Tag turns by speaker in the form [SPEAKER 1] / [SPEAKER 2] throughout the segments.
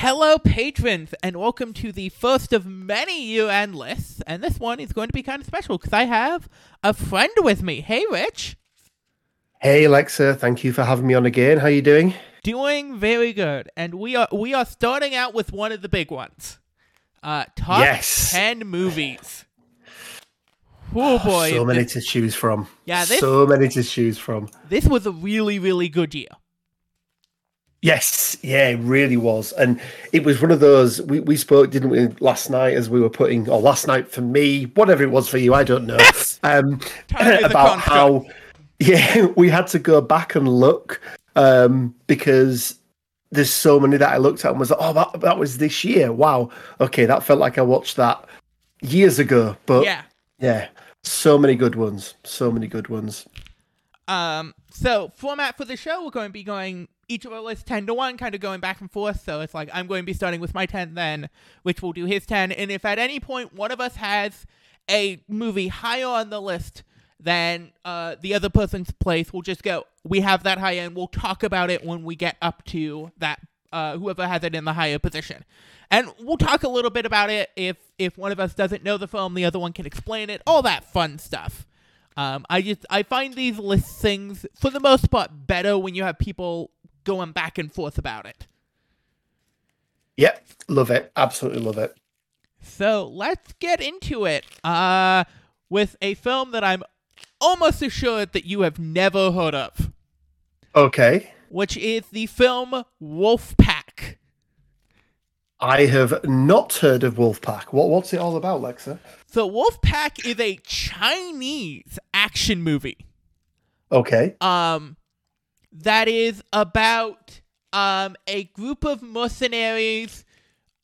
[SPEAKER 1] Hello, patrons, and welcome to the first of many year-end lists. And this one is going to be kind of special because I have a friend with me. Hey, Rich.
[SPEAKER 2] Hey, Alexa. Thank you for having me on again. How are you doing?
[SPEAKER 1] Doing very good. And we are we are starting out with one of the big ones. Uh, top
[SPEAKER 2] Yes.
[SPEAKER 1] ten movies. Oh boy,
[SPEAKER 2] so many
[SPEAKER 1] this,
[SPEAKER 2] to choose from.
[SPEAKER 1] Yeah, this-
[SPEAKER 2] so many to choose from.
[SPEAKER 1] this was a really really good year.
[SPEAKER 2] Yes, yeah, it really was, and it was one of those. We, we spoke, didn't we, last night as we were putting, or last night for me, whatever it was for you, I don't know. Um,
[SPEAKER 1] Time
[SPEAKER 2] about how, yeah, we had to go back and look um, because there's so many that I looked at and was like, oh, that that was this year. Wow, okay, that felt like I watched that years ago, but
[SPEAKER 1] Yeah.
[SPEAKER 2] yeah, so many good ones, so many good ones.
[SPEAKER 1] Um, so format for the show, we're going to be going each of our lists ten to one, kind of going back and forth. So it's like I'm going to be starting with my ten, then Rich will do his ten, and if at any point one of us has a movie higher on the list than uh, the other person's place, we'll just go. We have that high end we'll talk about it when we get up to that. Uh, whoever has it in the higher position, and we'll talk a little bit about it. If if one of us doesn't know the film, the other one can explain it. All that fun stuff. Um, I just I find these list things for the most part better when you have people going back and forth about it.
[SPEAKER 2] Yep, love it, absolutely love it.
[SPEAKER 1] So let's get into it. Uh, with a film that I'm almost assured that you have never heard of,
[SPEAKER 2] Okay.
[SPEAKER 1] which is the film Wolfpack.
[SPEAKER 2] I have not heard of Wolfpack. What what's it all about, Lexa?
[SPEAKER 1] So Wolfpack is a Chinese action movie.
[SPEAKER 2] Okay.
[SPEAKER 1] um that is about um a group of mercenaries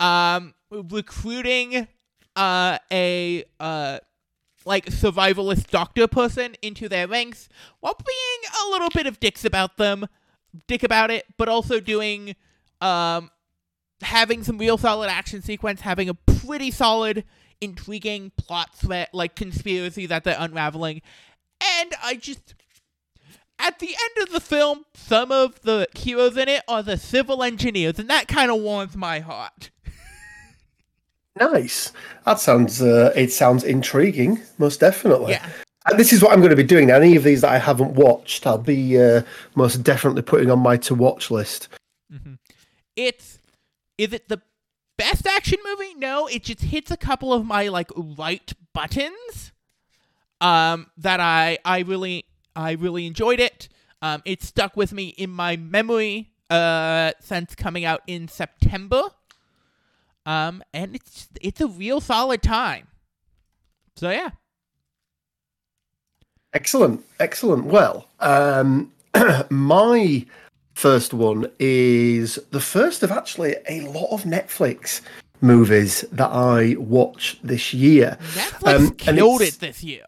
[SPEAKER 1] um recruiting uh a uh like survivalist doctor person into their ranks while being a little bit of dicks about them dick about it but also doing um having some real solid action sequence having a pretty solid intriguing plot threat like conspiracy that they're unraveling. And i just at the end of the film, some of the heroes in it are the civil engineers, and that kind of warms my heart.
[SPEAKER 2] Nice. That sounds uh, it sounds intriguing, most definitely.
[SPEAKER 1] Yeah.
[SPEAKER 2] And this is what I'm going to be doing. Now. Any of these that I haven't watched, I'll be uh, most definitely putting on my to watch list. Mm-hmm.
[SPEAKER 1] It's is it the best action movie? No, it just hits a couple of my like right buttons. Um, that I I really I really enjoyed it. Um, it stuck with me in my memory uh since coming out in September. Um, and it's it's a real solid time. So yeah.
[SPEAKER 2] Excellent, excellent. Well, um, my first one is the first of actually a lot of Netflix movies that I watched this year.
[SPEAKER 1] Netflix
[SPEAKER 2] Um, and
[SPEAKER 1] killed it this year.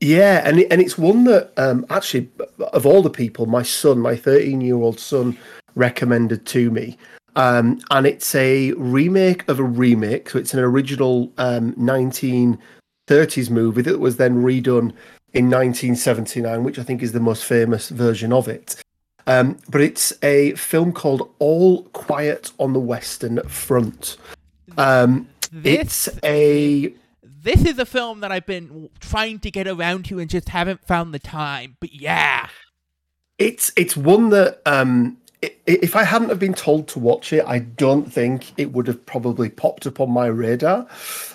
[SPEAKER 2] Yeah, and it, and it's one that um, actually, of all the people, my son, my 13 year old son, recommended to me. Um, and it's a remake of a remake. So it's an original um, 1930s movie that was then redone in 1979, which I think is the most famous version of it. Um, but it's a film called All Quiet on the Western Front. Um,
[SPEAKER 1] This
[SPEAKER 2] it's a
[SPEAKER 1] this is a film that I've been trying to get around to and just haven't found the time. But yeah,
[SPEAKER 2] It's it's one that um, i- i- if I hadn't have been told to watch it, I don't think it would have probably popped up on my radar.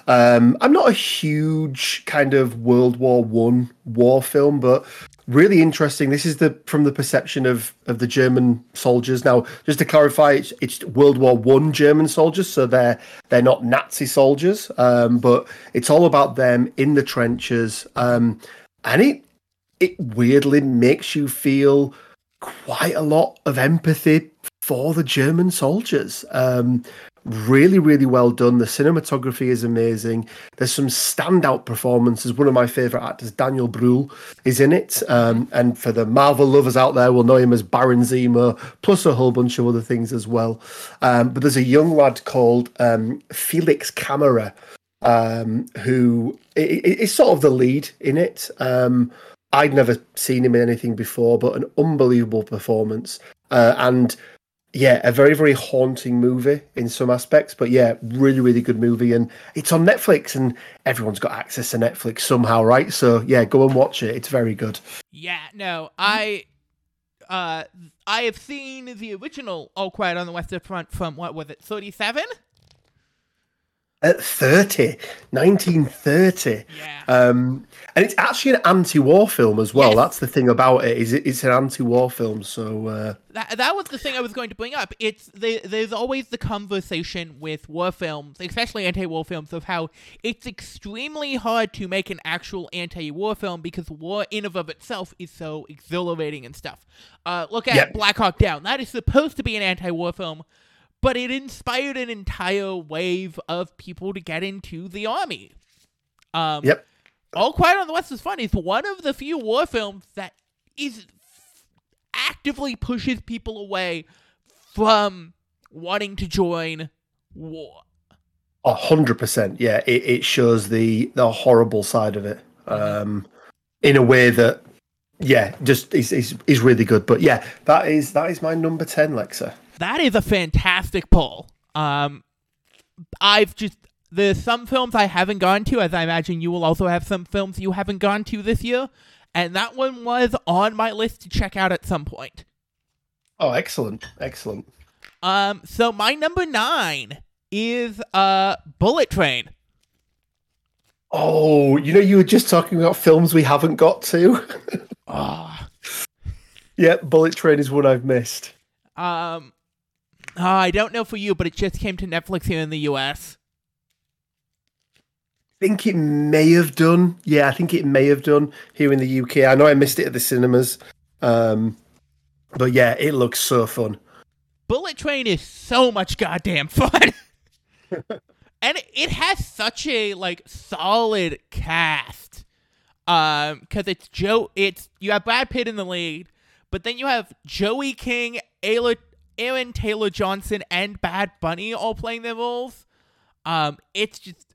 [SPEAKER 2] Um, I'm not a huge kind of World War One war film, but really interesting. This is the from the perception of of the German soldiers. Now, just to clarify, it's, it's World War One German soldiers, so they're they're not Nazi soldiers, um, but it's all about them in the trenches, um, and it it weirdly makes you feel quite a lot of empathy for the German soldiers. Um, really, really well done. The cinematography is amazing. There's some standout performances. One of my favorite actors, Daniel Brühl, is in it. Um, and for the Marvel lovers out there, we'll know him as Baron Zemo, plus a whole bunch of other things as well. Um, but there's a young lad called um, Felix Kammerer, um, who is sort of the lead in it. Um, I'd never seen him in anything before, but an unbelievable performance. Uh, and yeah, a very very haunting movie in some aspects, but yeah, really really good movie, and it's on Netflix, and everyone's got access to Netflix somehow, right? So yeah, go and watch it. It's very good.
[SPEAKER 1] Yeah, no, I, uh, I have seen the original All Quiet on the Western Front from what was it, thirty seven?
[SPEAKER 2] At 30, 1930.
[SPEAKER 1] Yeah.
[SPEAKER 2] Um, and it's actually an anti-war film as well.
[SPEAKER 1] Yes.
[SPEAKER 2] That's the thing about it is it, it's an anti-war film. So uh,
[SPEAKER 1] That, that was the thing I was going to bring up. It's the, there's always the conversation with war films, especially anti-war films, of how it's extremely hard to make an actual anti-war film because war in and of itself is so exhilarating and stuff. Uh, look at
[SPEAKER 2] Yep.
[SPEAKER 1] Black Hawk Down. That is supposed to be an anti-war film, but it inspired an entire wave of people to get into the army. Um,
[SPEAKER 2] yep,
[SPEAKER 1] all Quiet on the West is Front is one of the few war films that is actively pushes people away from wanting to join war.
[SPEAKER 2] a hundred percent. Yeah, it, it shows the the horrible side of it um, in a way that yeah, just is, is is really good. But yeah, that is that is my number ten, Lexa.
[SPEAKER 1] That is a fantastic poll. Um, I've just there's some films I haven't gone to, as I imagine you will also have some films you haven't gone to this year, and that one was on my list to check out at some point.
[SPEAKER 2] Oh, excellent, excellent.
[SPEAKER 1] Um, so my number nine is uh Bullet Train.
[SPEAKER 2] Oh, you know, you were just talking about films we haven't got to.
[SPEAKER 1] Ah.
[SPEAKER 2] yeah, Bullet Train is one I've missed.
[SPEAKER 1] Um, uh, I don't know for you, but it just came to Netflix here in the U.S.
[SPEAKER 2] I think it may have done. Yeah, I think it may have done here in the UK. I know I missed it at the cinemas. Um, but yeah, it looks so fun.
[SPEAKER 1] Bullet Train is so much goddamn fun, and it has such a like solid cast. Um, because it's Joe, it's you have Brad Pitt in the lead, but then you have Joey King, Ayla, Aaron Taylor Johnson, and Bad Bunny all playing their roles. Um, it's just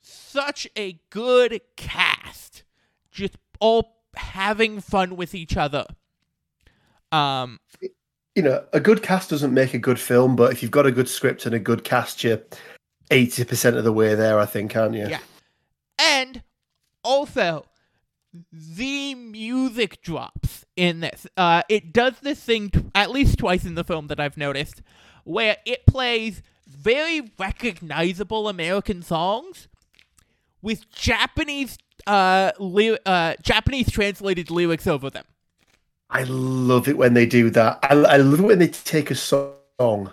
[SPEAKER 1] such a good cast, just all having fun with each other. Um,
[SPEAKER 2] You know, a good cast doesn't make a good film, but if you've got a good script and a good cast, you're 80% of the way there, I think, aren't you?
[SPEAKER 1] Yeah. and also the music drops in this. Uh, it does this thing t- at least twice in the film that I've noticed, where it plays very recognizable American songs with Japanese uh, ly- uh Japanese translated lyrics over them.
[SPEAKER 2] I love it when they do that. I, I love it when they take a song.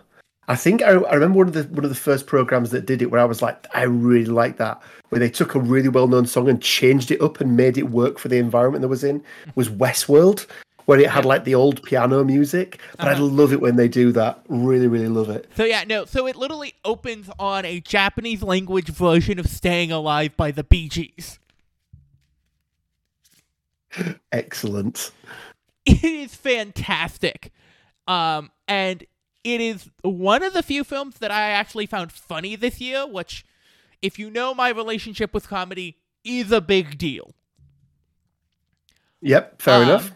[SPEAKER 2] I think I, I remember one of the one of the first programs that did it where I was like, I really like that. Where they took a really well known song and changed it up and made it work for the environment that was in was Westworld, where it had like the old piano music. But I
[SPEAKER 1] Uh-huh.
[SPEAKER 2] love it when they do that. Really, really love it.
[SPEAKER 1] So yeah, no. So it literally opens on a Japanese language version of "Staying Alive" by the Bee Gees.
[SPEAKER 2] Excellent.
[SPEAKER 1] it is fantastic. Um, and it is one of the few films that I actually found funny this year, which, if you know my relationship with comedy, is a big deal.
[SPEAKER 2] Yep, fair
[SPEAKER 1] Um,
[SPEAKER 2] enough.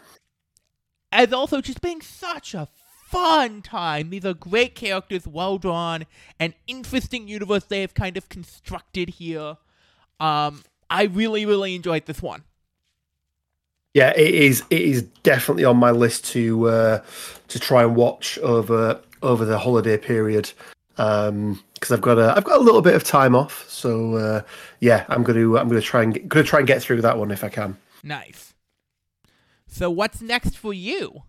[SPEAKER 1] As also just being such a fun time. These are great characters, well drawn, an interesting universe they have kind of constructed here. Um, I really, really enjoyed this one.
[SPEAKER 2] Yeah, it is. It is definitely on my list to uh, to try and watch over over the holiday period because I've got a I've got a little bit of time off. So uh, yeah, I'm going to I'm going to try and get, going to try and get through that one if I can.
[SPEAKER 1] Nice. So what's next for you?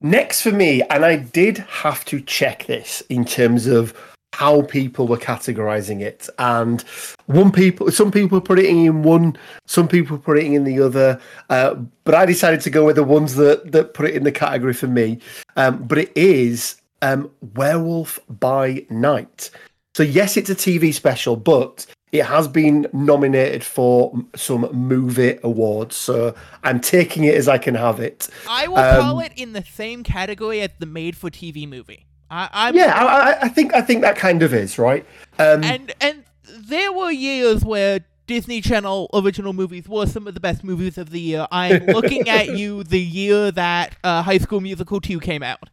[SPEAKER 2] Next for me, and I did have to check this in terms of how people were categorizing it, and one people, some people put it in one, some people put it in the other, uh, but I decided to go with the ones that that put it in the category for me. Um, but it is um, Werewolf by Night. So yes, it's a TV special, but it has been nominated for some movie awards. So I'm taking it as I can have it.
[SPEAKER 1] I will
[SPEAKER 2] Um,
[SPEAKER 1] call it in the same category as the made-for-TV movie. I, I'm,
[SPEAKER 2] Yeah, I, I- I think I think that kind of is right. Um,
[SPEAKER 1] and and there were years where Disney Channel original movies were some of the best movies of the year. I'm looking at you the year that uh, High School Musical 2 came out.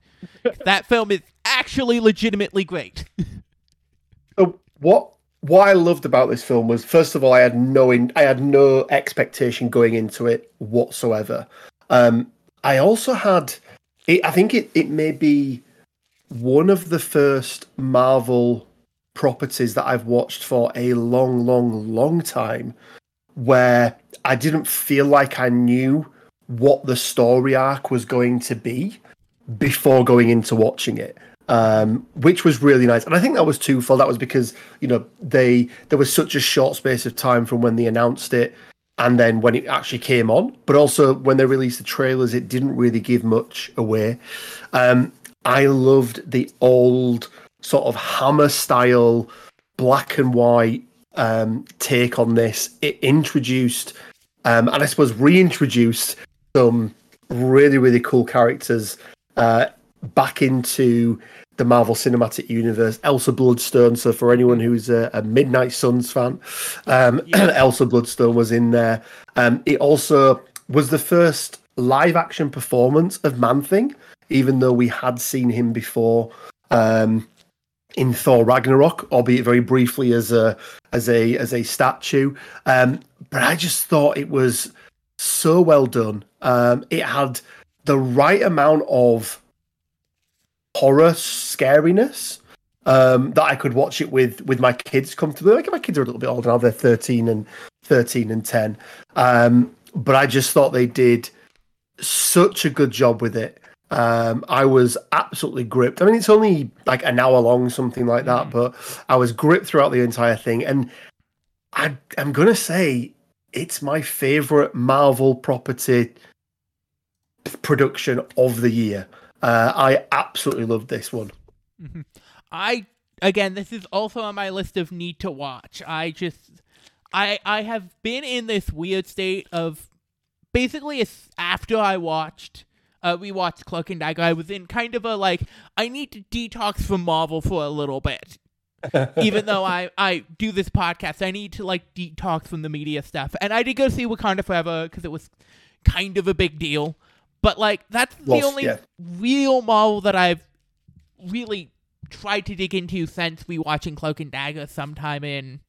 [SPEAKER 1] that film is actually legitimately great.
[SPEAKER 2] So what what I loved about this film was first of all I had no in, I had no expectation going into it whatsoever. Um, I also had it, I think it it may be one of the first Marvel properties that I've watched for a long, long, long time where I didn't feel like I knew what the story arc was going to be before going into watching it. Um, which was really nice, and I think that was twofold. That was because you know they there was such a short space of time from when they announced it and then when it actually came on, but also when they released the trailers, it didn't really give much away. Um, I loved the old sort of hammer style black and white um, take on this. It introduced um, and I suppose reintroduced some really really cool characters uh, back into the Marvel Cinematic Universe. Elsa Bloodstone. So for anyone who's a, a Midnight Suns fan, um, Elsa Bloodstone was in there. Um, it also was the first live action performance of Man Thing, even though we had seen him before. Um, in Thor Ragnarok, albeit very briefly as a as a as a statue. Um, but I just thought it was so well done. Um, it had the right amount of horror scariness um, that I could watch it with with my kids comfortably. Like my kids are a little bit older now; they're thirteen and thirteen and ten. Um, but I just thought they did such a good job with it. Um, I was absolutely gripped. I mean, it's only like an hour long, something like that,
[SPEAKER 1] Mm.
[SPEAKER 2] but I was gripped throughout the entire thing. And I, I'm gonna say it's my favorite Marvel property production of the year. Uh, I absolutely loved this one.
[SPEAKER 1] I again, this is also on my list of need to watch. I just I I have been in this weird state of basically it's after I watched uh we watched Cloak and Dagger, I was in kind of a like I need to detox from Marvel for a little bit. Even though I I do this podcast, I need to like detox from the media stuff. And I did go see Wakanda Forever because it was kind of a big deal. But like that's the only
[SPEAKER 2] yeah.
[SPEAKER 1] real Marvel that I've really tried to dig into since we watching Cloak and Dagger sometime in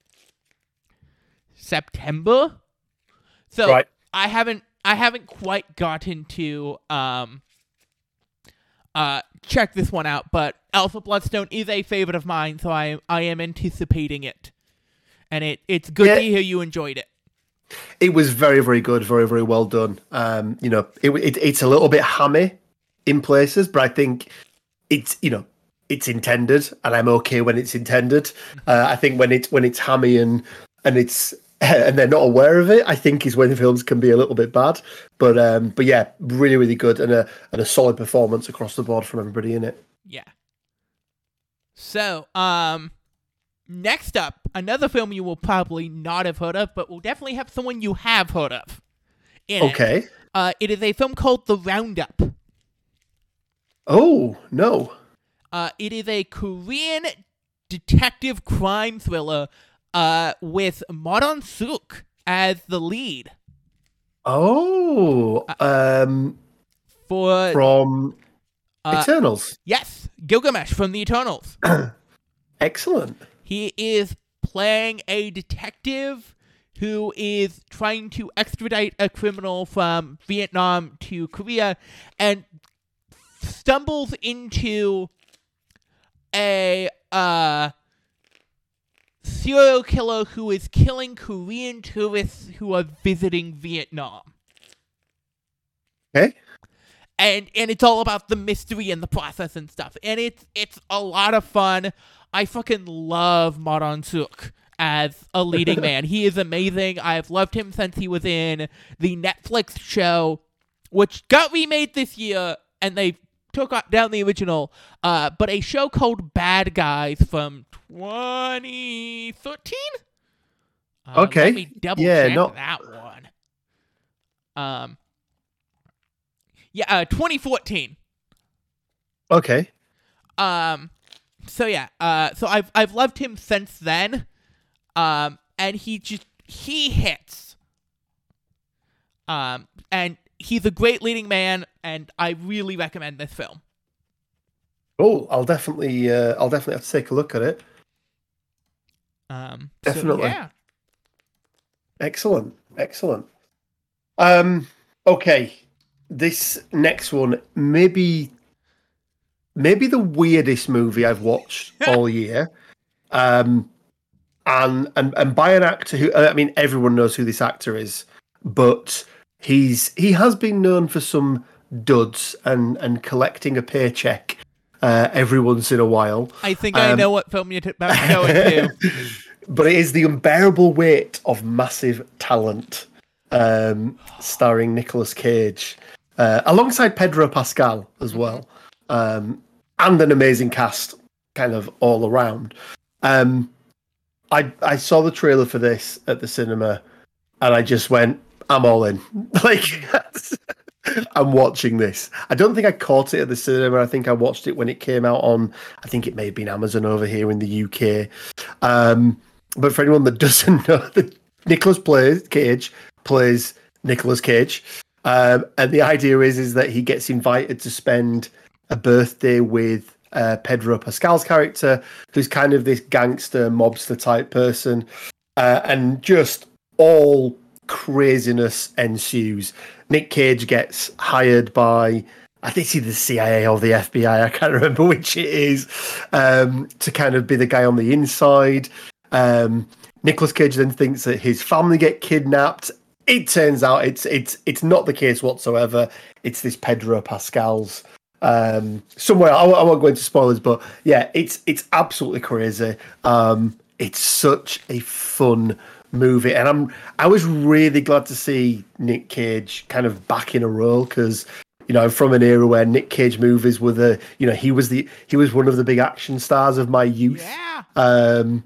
[SPEAKER 1] September. So
[SPEAKER 2] Right.
[SPEAKER 1] I haven't I haven't quite gotten to um uh check this one out, but Elsa Bloodstone is a favorite of mine, so I I am anticipating it. And it it's good
[SPEAKER 2] Yeah.
[SPEAKER 1] to hear you enjoyed it.
[SPEAKER 2] It was very, very good, very, very well done. Um, you know, it, it it's a little bit hammy in places, but I think it's you know it's intended, and I'm okay when it's intended. Uh, I think when it's when it's hammy and and it's and they're not aware of it, I think is when films can be a little bit bad. But um, but yeah, really, really good, and a and a solid performance across the board from everybody in it.
[SPEAKER 1] Yeah. So, um next up, another film you will probably not have heard of, but will definitely have someone you have heard of. In it.
[SPEAKER 2] Okay.
[SPEAKER 1] Uh, it is a film called The Roundup.
[SPEAKER 2] Oh no.
[SPEAKER 1] Uh, it is a Korean detective crime thriller uh, with Ma Dong-seok as the lead.
[SPEAKER 2] Oh, um,
[SPEAKER 1] For
[SPEAKER 2] from
[SPEAKER 1] uh,
[SPEAKER 2] Eternals.
[SPEAKER 1] yes, Gilgamesh from the Eternals.
[SPEAKER 2] Excellent.
[SPEAKER 1] He is playing a detective who is trying to extradite a criminal from Vietnam to Korea and stumbles into a uh serial killer who is killing Korean tourists who are visiting Vietnam.
[SPEAKER 2] Okay.
[SPEAKER 1] and and it's all about the mystery and the process and stuff. And it's it's a lot of fun. I fucking love Ma Dong-seok as a leading man. He is amazing. I've loved him since he was in the Netflix show, which got remade this year, and they took down the original. Uh, but a show called Bad Guys from 2013. Uh,
[SPEAKER 2] Okay.
[SPEAKER 1] Let me double
[SPEAKER 2] Yeah,
[SPEAKER 1] check
[SPEAKER 2] no-
[SPEAKER 1] that one. Um. Yeah, uh, 2014.
[SPEAKER 2] Okay.
[SPEAKER 1] Um, so yeah, uh, so I've I've loved him since then. Um, and he just he hits. Um, and he's a great leading man, and I really recommend this film.
[SPEAKER 2] Oh, I'll definitely, uh, I'll definitely have to take a look at it.
[SPEAKER 1] Um, so,
[SPEAKER 2] Definitely.
[SPEAKER 1] yeah.
[SPEAKER 2] Excellent, excellent. Um, okay, this next one maybe, maybe the weirdest movie I've watched all year. Um, and and and by an actor who I mean everyone knows who this actor is, but he's he has been known for some duds and and collecting a paycheck uh, every once in a while.
[SPEAKER 1] I think I
[SPEAKER 2] Um,
[SPEAKER 1] know what film you're about to go into.
[SPEAKER 2] but it is the unbearable weight of massive talent, um, starring Nicolas Cage, uh, alongside Pedro Pascal as well, um, and an amazing cast, kind of all around. Um, I I saw the trailer for this at the cinema, and I just went, "I'm all in." like. I'm watching this. I don't think I caught it at the cinema. I think I watched it when it came out on. I think it may have been Amazon over here in the UK. Um, but for anyone that doesn't know, that Nicholas plays Cage plays Nicholas Cage, um, and the idea is is that he gets invited to spend a birthday with uh, Pedro Pascal's character, who's kind of this gangster mobster type person, uh, and just all craziness ensues. Nick Cage gets hired by. I think it's either the CIA or the FBI. I can't remember which it is. Um, to kind of be the guy on the inside. Um, Nicholas Cage then thinks that his family get kidnapped. It turns out it's it's it's not the case whatsoever. It's this Pedro Pascal's um, somewhere. I, I won't go into spoilers, but yeah, it's it's absolutely crazy. Um, it's such a fun movie, and I'm I was really glad to see Nick Cage kind of back in a role because you know, from an era where Nick Cage movies were the, you know, he was the, he was one of the big action stars of my youth.
[SPEAKER 1] Yeah.
[SPEAKER 2] Um,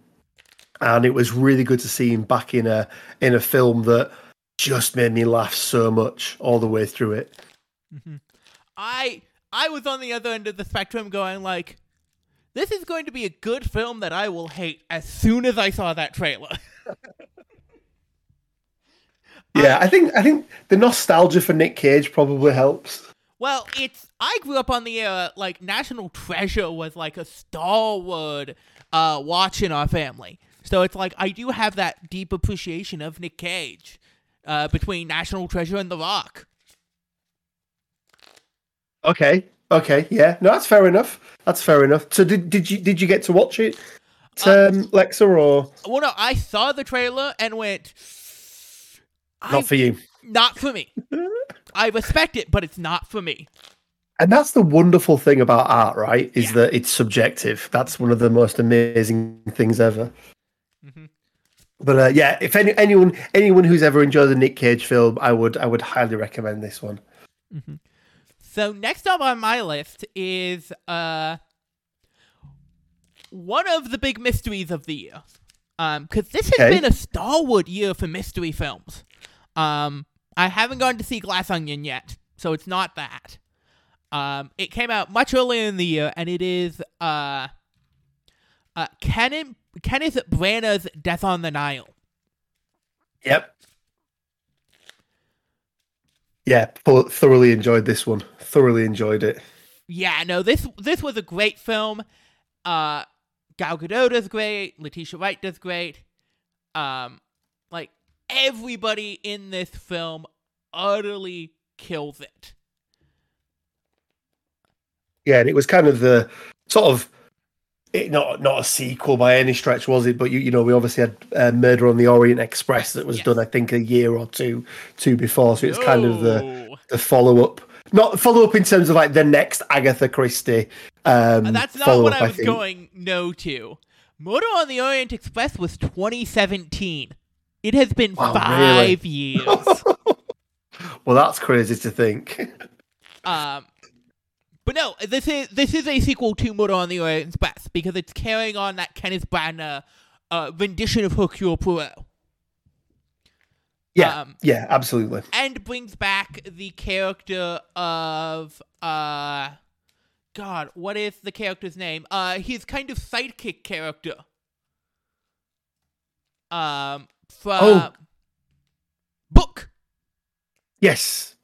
[SPEAKER 2] and it was really good to see him back in a in a film that just made me laugh so much all the way through it.
[SPEAKER 1] I I was on the other end of the spectrum going like this is going to be a good film that I will hate as soon as I saw that trailer.
[SPEAKER 2] Yeah, I think I think the nostalgia for Nick Cage probably helps.
[SPEAKER 1] well, it's I grew up on the era like National Treasure was like a stalwart uh watch in our family. So it's like I do have that deep appreciation of Nick Cage uh between National Treasure and The Rock.
[SPEAKER 2] Okay, okay, yeah, no, that's fair enough. That's fair enough. So did did you did you get to watch it, um, Lexa, or
[SPEAKER 1] Well no, I saw the trailer and went I,
[SPEAKER 2] not for you?
[SPEAKER 1] not for me. I respect it, but it's not for me.
[SPEAKER 2] And that's the wonderful thing about art, right? Is
[SPEAKER 1] Yeah.
[SPEAKER 2] that it's subjective. That's one of the most amazing things ever.
[SPEAKER 1] Mhm.
[SPEAKER 2] But uh, yeah, if any, anyone anyone who's ever enjoyed a Nick Cage film, I would I would highly recommend this one.
[SPEAKER 1] So next up on my list is uh one of the big mysteries of the year. Um, because this has
[SPEAKER 2] Okay.
[SPEAKER 1] been a stalwart year for mystery films. Um, I haven't gone to see Glass Onion yet, so it's not that. Um, it came out much earlier in the year, and it is uh, uh Kenneth Kenneth Branagh's Death on the Nile.
[SPEAKER 2] Yep. Yeah, thoroughly enjoyed this one. Thoroughly enjoyed it.
[SPEAKER 1] Yeah, no, this this was a great film. Uh Gal Gadot does great, Letitia Wright does great. Um everybody in this film utterly kills it.
[SPEAKER 2] Yeah, and it was kind of the sort of it, not not a sequel by any stretch, was it? But you you know we obviously had uh, Murder on the Orient Express that was
[SPEAKER 1] Yes.
[SPEAKER 2] done I think a year or two two before, so it's kind of the the follow up. Not follow up in terms of like the next Agatha Christie. Um,
[SPEAKER 1] Uh, That's not what I was
[SPEAKER 2] think.
[SPEAKER 1] going no to. Murder on the Orient Express was 2017. It has been
[SPEAKER 2] Wow, really?
[SPEAKER 1] five years.
[SPEAKER 2] Well, that's crazy to think.
[SPEAKER 1] Um, but no, this is this is a sequel to Murder on the Orient Express because it's carrying on that Kenneth Branagh uh, rendition of Hercule Poirot
[SPEAKER 2] Yeah,
[SPEAKER 1] Um,
[SPEAKER 2] yeah, absolutely.
[SPEAKER 1] and brings back the character of uh, God, what is the character's name? Uh, his kind of sidekick character. Um, from
[SPEAKER 2] Oh.
[SPEAKER 1] Book.
[SPEAKER 2] Yes,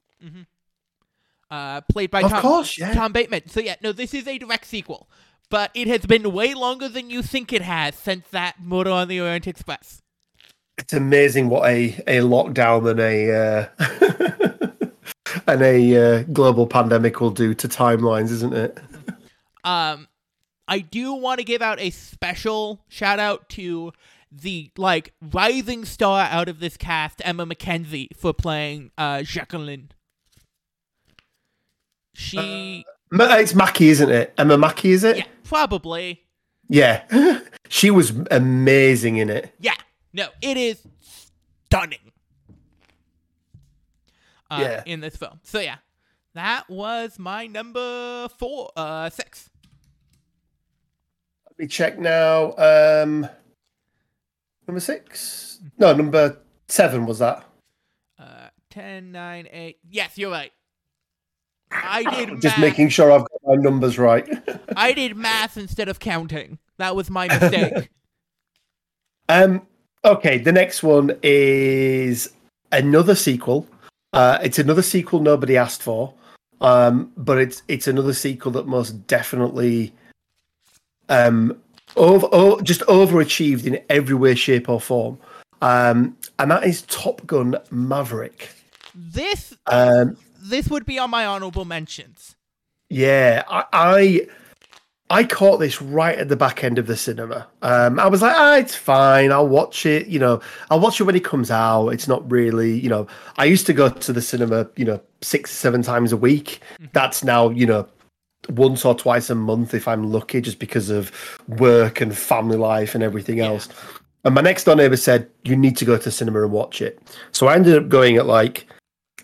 [SPEAKER 1] uh, played by
[SPEAKER 2] Of
[SPEAKER 1] Tom,
[SPEAKER 2] course, yeah.
[SPEAKER 1] Tom Bateman. So yeah, no, this is a direct sequel, but it has been way longer than you think it has since that Murder on the Orient Express.
[SPEAKER 2] It's amazing what a, a lockdown and a uh, and a uh, global pandemic will do to timelines, isn't it?
[SPEAKER 1] Um, I do want to give out a special shout out to the like rising star out of this cast, Emma McKenzie, for playing uh Jacqueline. She,
[SPEAKER 2] Ma- It's Mackey, isn't it? Emma Mackey, is it?
[SPEAKER 1] yeah, probably,
[SPEAKER 2] Yeah. she was amazing in it.
[SPEAKER 1] yeah. No, it is stunning. Uh,
[SPEAKER 2] Yeah.
[SPEAKER 1] in this film. So yeah, that was my number four, uh, six.
[SPEAKER 2] Let me check now. Um, number six? No, number seven was that.
[SPEAKER 1] Uh, 10, 9, 8. Yes, you're right. I did
[SPEAKER 2] Just
[SPEAKER 1] math.
[SPEAKER 2] making sure I've got my numbers right.
[SPEAKER 1] I did math instead of counting. That was my mistake.
[SPEAKER 2] um, okay, the next one is another sequel. Uh, it's another sequel nobody asked for, um, but it's it's another sequel that most definitely um, over, oh, just overachieved in every way, shape, or form. Um, and that is Top Gun Maverick.
[SPEAKER 1] this
[SPEAKER 2] Um,
[SPEAKER 1] this would be on my honorable mentions.
[SPEAKER 2] Yeah, I, I I caught this right at the back end of the cinema. Um, I was like, ah, it's fine. I'll watch it. You know, I'll watch it when it comes out. It's not really, you know. I used to go to the cinema, you know, six, seven times a week. That's now, you know, once or twice a month if I'm lucky, just because of work and family life and everything else. And my next door neighbor said, you need to go to the cinema and watch it. So I ended up going at like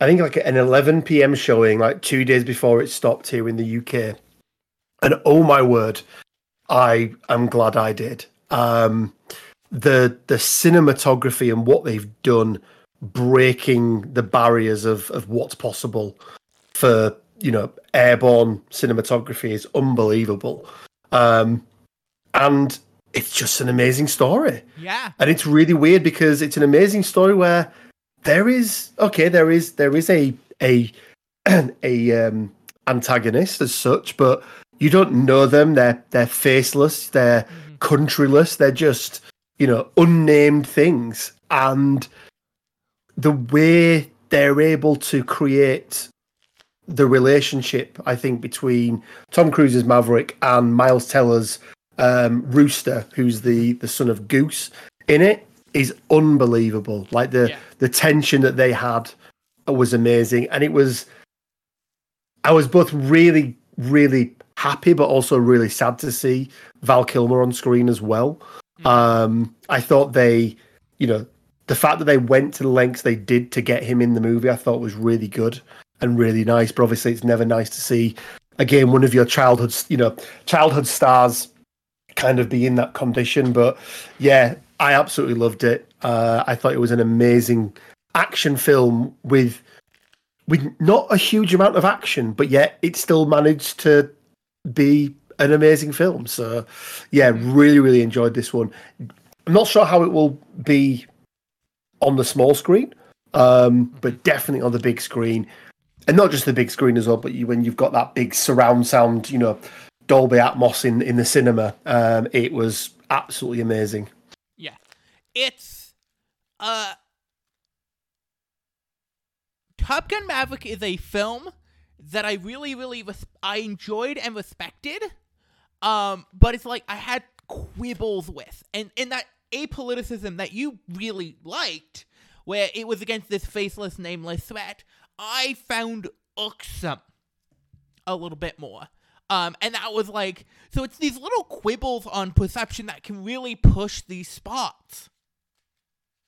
[SPEAKER 2] I think like an 11 p.m. showing, like two days before it stopped here in the UK. And oh my word, I am glad I did. Um, the the cinematography and what they've done, breaking the barriers of of what's possible for you know airborne cinematography is unbelievable. Um, and it's just an amazing story.
[SPEAKER 1] Yeah.
[SPEAKER 2] And it's really weird because it's an amazing story where there is okay, there is there is a a a um antagonist as such, but you don't know them. They're they're faceless, they're countryless, they're just, you know, unnamed things. And the way they're able to create the relationship, I think, between Tom Cruise's Maverick and Miles Teller's um, Rooster, who's the the son of Goose, in it is unbelievable. Like the
[SPEAKER 1] Yeah.
[SPEAKER 2] the tension that they had was amazing, and it was. I was both really, really happy, but also really sad to see Val Kilmer on screen as well. Um, I thought they, you know, the fact that they went to the lengths they did to get him in the movie, I thought was really good and really nice. But obviously, it's never nice to see again one of your childhood, you know, childhood stars kind of be in that condition. But yeah, I absolutely loved it. Uh, I thought it was an amazing action film with with not a huge amount of action, but yet it still managed to be an amazing film. So yeah, really, really enjoyed this one. I'm not sure how it will be on the small screen, um, but definitely on the big screen, and not just the big screen as well. But you, when you've got that big surround sound, you know, Dolby Atmos in in the cinema, um, it was absolutely amazing.
[SPEAKER 1] Yeah. It's uh Top Gun Maverick is a film that I really really res- I enjoyed and respected. Um but it's like I had quibbles with. And in that apoliticism that you really liked where it was against this faceless nameless threat, I found irksome a little bit more. Um, and that was like, so it's these little quibbles on perception that can really push these spots.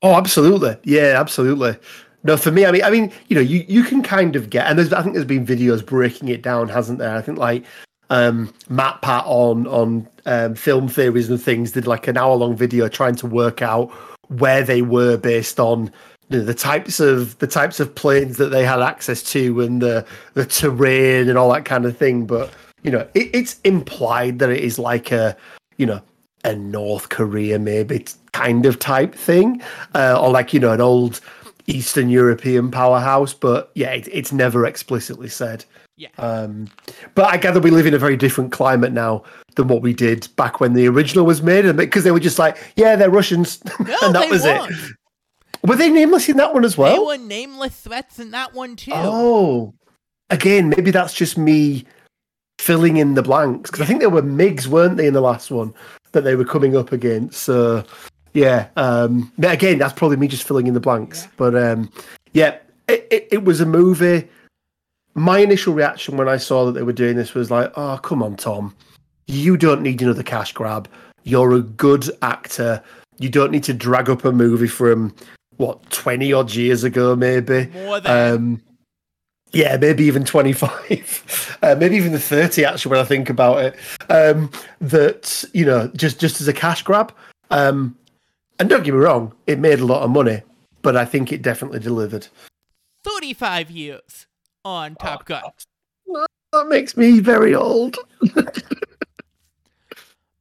[SPEAKER 2] Oh, absolutely. Yeah, absolutely. No, for me, I mean, I mean, you know, you, you can kind of get, and there's, I think there's been videos breaking it down, hasn't there? I think like um, Matt Pat on on um, film theories and things did like an hour long video trying to work out where they were based on know, the types of the types of planes that they had access to and the the terrain and all that kind of thing. But you know, it, it's implied that it is like a you know a North Korea maybe kind of type thing, uh, or like you know an old Eastern European powerhouse. But yeah, it, it's never explicitly said.
[SPEAKER 1] Yeah.
[SPEAKER 2] Um, but I gather we live in a very different climate now than what we did back when the original was made, because they were just like, yeah, they're Russians,
[SPEAKER 1] No,
[SPEAKER 2] and that was it. Were they nameless in that one as
[SPEAKER 1] They
[SPEAKER 2] well?
[SPEAKER 1] were nameless threats in that one too.
[SPEAKER 2] Oh, again, maybe that's just me filling in the blanks because I think there were MIGs, weren't they, in the last one that they were coming up against? So, yeah, um, but again, that's probably me just filling in the blanks.
[SPEAKER 1] Yeah.
[SPEAKER 2] But um, yeah, it, it, it was a movie. My initial reaction when I saw that they were doing this was like, "Oh, come on, Tom, you don't need another cash grab. You're a good actor. You don't need to drag up a movie from what twenty odd years ago, maybe."
[SPEAKER 1] More than
[SPEAKER 2] Um, yeah, maybe even 25, uh, maybe even the 30, actually, when I think about it. Um, that, you know, just, just as a cash grab. Um, and don't get me wrong, it made a lot of money, but I think it definitely delivered.
[SPEAKER 1] 35 years on
[SPEAKER 2] Oh,
[SPEAKER 1] Top Gun.
[SPEAKER 2] That makes me very old.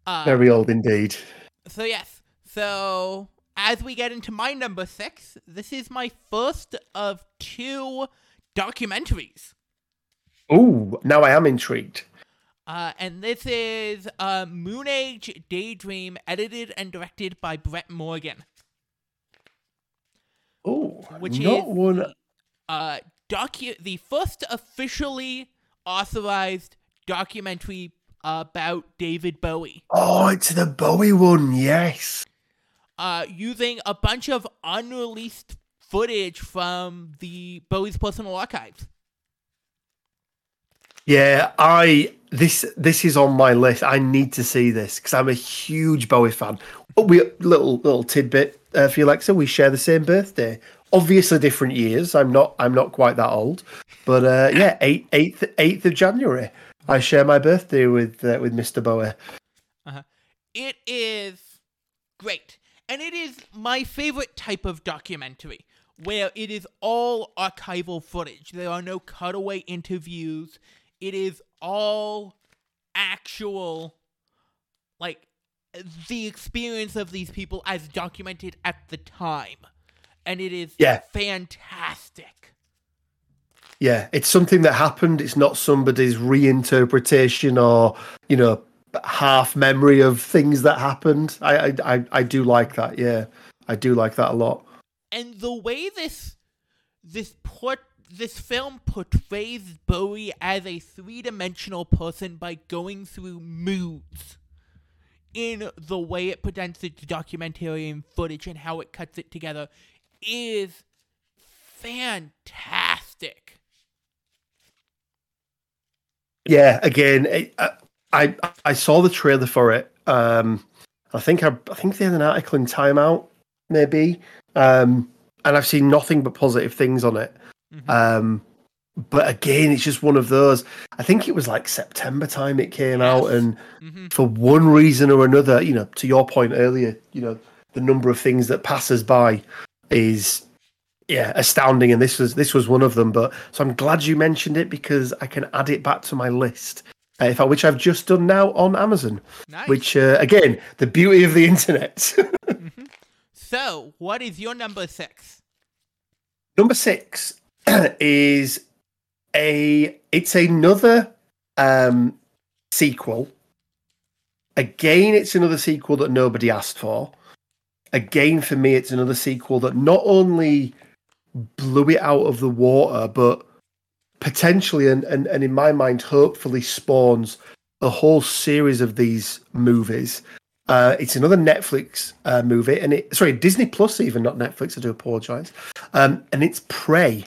[SPEAKER 1] Uh,
[SPEAKER 2] Very old indeed.
[SPEAKER 1] So yes. So as we get into my number six, this is my first of two documentaries.
[SPEAKER 2] Ooh, now I am intrigued.
[SPEAKER 1] Uh, and this is uh, Moon Age Daydream, edited and directed by Brett Morgen.
[SPEAKER 2] Ooh,
[SPEAKER 1] Which
[SPEAKER 2] not
[SPEAKER 1] is-
[SPEAKER 2] one.
[SPEAKER 1] Uh, docu- the first officially authorized documentary about David Bowie.
[SPEAKER 2] Oh, it's the Bowie one, yes.
[SPEAKER 1] Uh, using a bunch of unreleased footage from the Bowie's personal archives.
[SPEAKER 2] Yeah, I this this is on my list. I need to see this because I'm a huge Bowie fan. Oh, we little little tidbit uh, for you, Alexa. We share the same birthday. Obviously, different years. I'm not I'm not quite that old, but uh, yeah, eight, eighth eighth eighth of January. I share my birthday with uh, with Mr. Bowie.
[SPEAKER 1] It is great. And it is my favorite type of documentary, where it is all archival footage. There are no cutaway interviews. It is all actual, like, the experience of these people as documented at the time. And it is
[SPEAKER 2] Yeah.
[SPEAKER 1] fantastic.
[SPEAKER 2] Yeah, it's something that happened. It's not somebody's reinterpretation or you know half memory of things that happened. I I I, do like that. Yeah, I do like that a lot.
[SPEAKER 1] and the way this this port this film portrays Bowie as a three-dimensional person by going through moods in the way it presents its documentary and footage and how it cuts it together is fantastic.
[SPEAKER 2] Yeah, again, it, I, I I saw the trailer for it. Um, I think I, I think they had an article in Time Out, maybe, um, and I've seen nothing but positive things on it.
[SPEAKER 1] Mhm.
[SPEAKER 2] Um, but again, it's just one of those. I think it was like September time it came out,
[SPEAKER 1] Yes.
[SPEAKER 2] and
[SPEAKER 1] Mhm.
[SPEAKER 2] for one reason or another, you know, to your point earlier, you know, the number of things that passes by is yeah astounding, and this was this was one of them. But so I'm glad you mentioned it because I can add it back to my list. Uh, which I've just done now on Amazon.
[SPEAKER 1] Nice.
[SPEAKER 2] Which uh, again, the beauty of the internet.
[SPEAKER 1] so, what is your number six?
[SPEAKER 2] Number six is a it's another um sequel. Again, it's another sequel that nobody asked for. Again, for me, it's another sequel that not only blew it out of the water, but potentially and, and, and in my mind, hopefully spawns a whole series of these movies. Uh, it's another Netflix uh, movie, and it sorry Disney Plus, even not Netflix. I do apologize. Um, and it's Prey.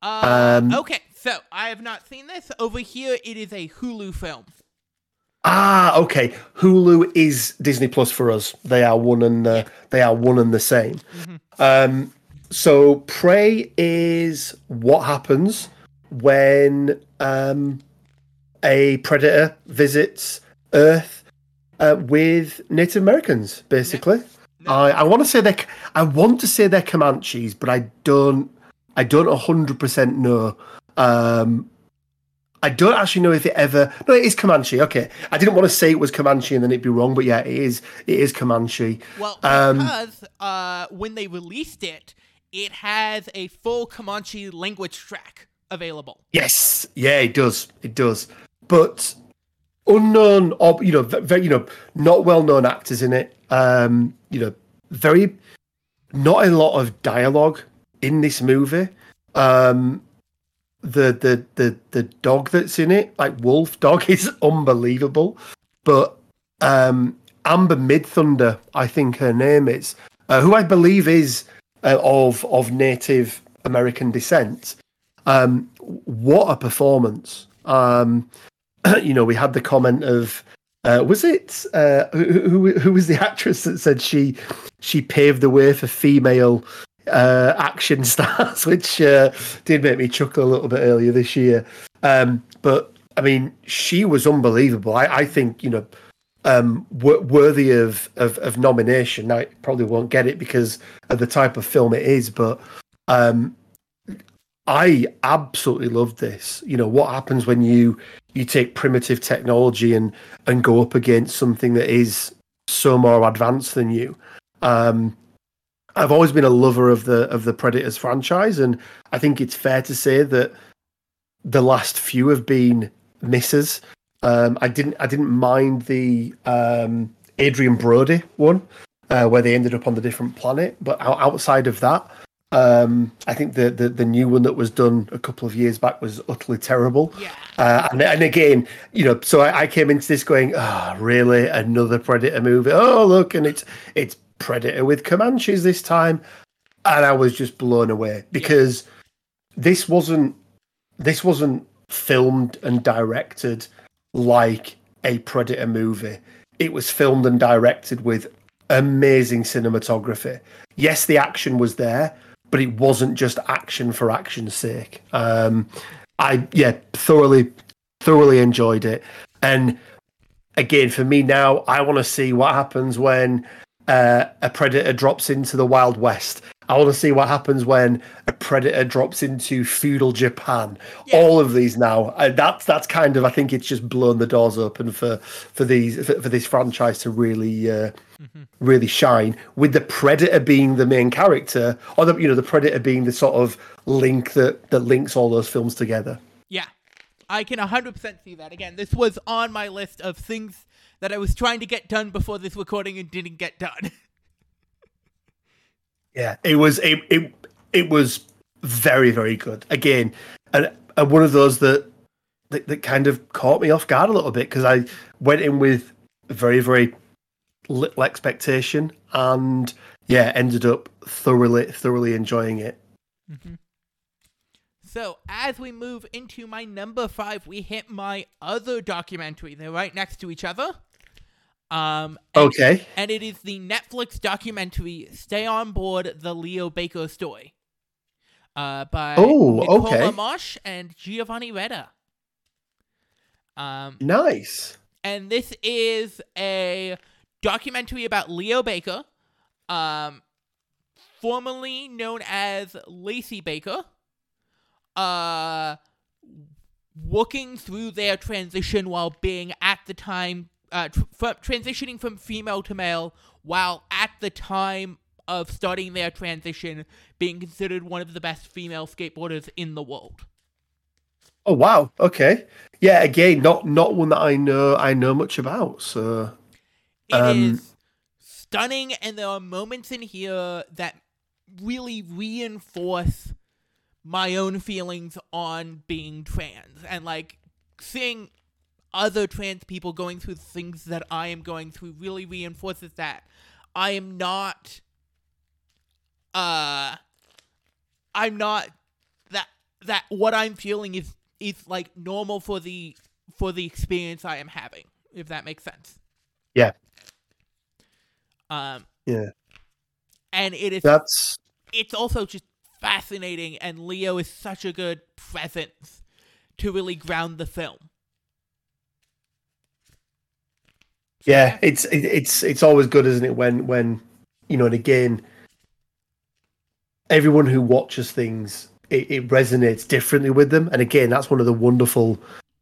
[SPEAKER 1] Uh,
[SPEAKER 2] Um,
[SPEAKER 1] okay, so I have not seen this. Over here, it is a Hulu film.
[SPEAKER 2] Ah, okay. Hulu is Disney Plus for us. They are one and uh, they are one and the same. Um, so Prey is what happens when um, a predator visits Earth uh, with Native Americans, basically.
[SPEAKER 1] No.
[SPEAKER 2] I, I want to say they I want to say they're Comanches, but I don't I don't hundred percent know. Um, I don't actually know if it ever. No, it is Comanche. Okay, I didn't want to say it was Comanche and then it'd be wrong, but yeah, it is. It is Comanche.
[SPEAKER 1] Well,
[SPEAKER 2] Um,
[SPEAKER 1] because uh, when they released it, it has a full Comanche language track available.
[SPEAKER 2] Yes, yeah, it does. It does. But unknown, or you know, very, you know, not well known actors in it. Um, you know, very not a lot of dialogue in this movie. Um, the the the the dog that's in it, like Wolf Dog, is unbelievable. But um, Amber Midthunder, I think her name is, uh, who I believe is uh, of of Native American descent. Um, what a performance! Um, you know, we had the comment of uh, was it uh, who, who who was the actress that said she she paved the way for female uh, action stars, which uh, did make me chuckle a little bit earlier this year. Um, but I mean, she was unbelievable. I, I think you know um, w- worthy of, of, of nomination. I probably won't get it because of the type of film it is, but um, I absolutely love this. You know what happens when you you take primitive technology and and go up against something that is so more advanced than you. Um, I've always been a lover of the of the Predators franchise, and I think it's fair to say that the last few have been misses. Um, I didn't I didn't mind the um, Adrien Brody one uh, where they ended up on the different planet, but outside of that, um, I think the, the the new one that was done a couple of years back was utterly terrible.
[SPEAKER 1] Yeah.
[SPEAKER 2] Uh, and and again, you know, so I, I came into this going, oh, really, another Predator movie? Oh, look, and it's it's Predator with Comanches this time, and I was just blown away because yeah. this wasn't this wasn't filmed and directed like a Predator movie. It was filmed and directed with amazing cinematography. Yes, the action was there, but it wasn't just action for action's sake. Um, I yeah, thoroughly, thoroughly enjoyed it. And again, for me now, I want to see what happens when uh, a predator drops into the Wild West. I want to see what happens when a predator drops into feudal Japan. Yeah. All of these now. Uh, that's that's kind of. I think it's just blown the doors open for for these for, for this franchise to really uh, mm-hmm. really shine. With the predator being the main character, or the you know the predator being the sort of link that that links all those films together.
[SPEAKER 1] Yeah, I can 100% see that. Again, this was on my list of things that I was trying to get done before this recording and didn't get done.
[SPEAKER 2] Yeah, it was it it, it was very very good. Again, and, and one of those that, that that kind of caught me off guard a little bit because I went in with very very little expectation and yeah, ended up thoroughly thoroughly enjoying it.
[SPEAKER 1] Mm-hmm. So as we move into my number five, we hit my other documentary. They're right next to each other. Um,
[SPEAKER 2] and, okay.
[SPEAKER 1] And it is the Netflix documentary "Stay on Board: The Leo Baker Story," uh, by
[SPEAKER 2] oh,
[SPEAKER 1] Nicola
[SPEAKER 2] okay.
[SPEAKER 1] Marsh and Giovanni Reda. Um,
[SPEAKER 2] nice.
[SPEAKER 1] And this is a documentary about Leo Baker, um, formerly known as Lacey Baker, uh, working through their transition while being at the time uh, tr- transitioning from female to male while at the time of starting their transition being considered one of the best female skateboarders in the world.
[SPEAKER 2] Oh wow! Okay, yeah. Again, not not one that I know I know much about. So
[SPEAKER 1] it um... is stunning, and there are moments in here that really reinforce my own feelings on being trans and like seeing other trans people going through things that I am going through really reinforces that I am not uh I'm not that that what I'm feeling is is like normal for the for the experience I am having, if that makes sense.
[SPEAKER 2] Yeah.
[SPEAKER 1] Um
[SPEAKER 2] Yeah.
[SPEAKER 1] And it is
[SPEAKER 2] That's
[SPEAKER 1] it's also just fascinating and Leo is such a good presence to really ground the film.
[SPEAKER 2] Yeah, it's it's it's always good, isn't it? When when you know, and again, everyone who watches things, it, it resonates differently with them. And again, that's one of the wonderful,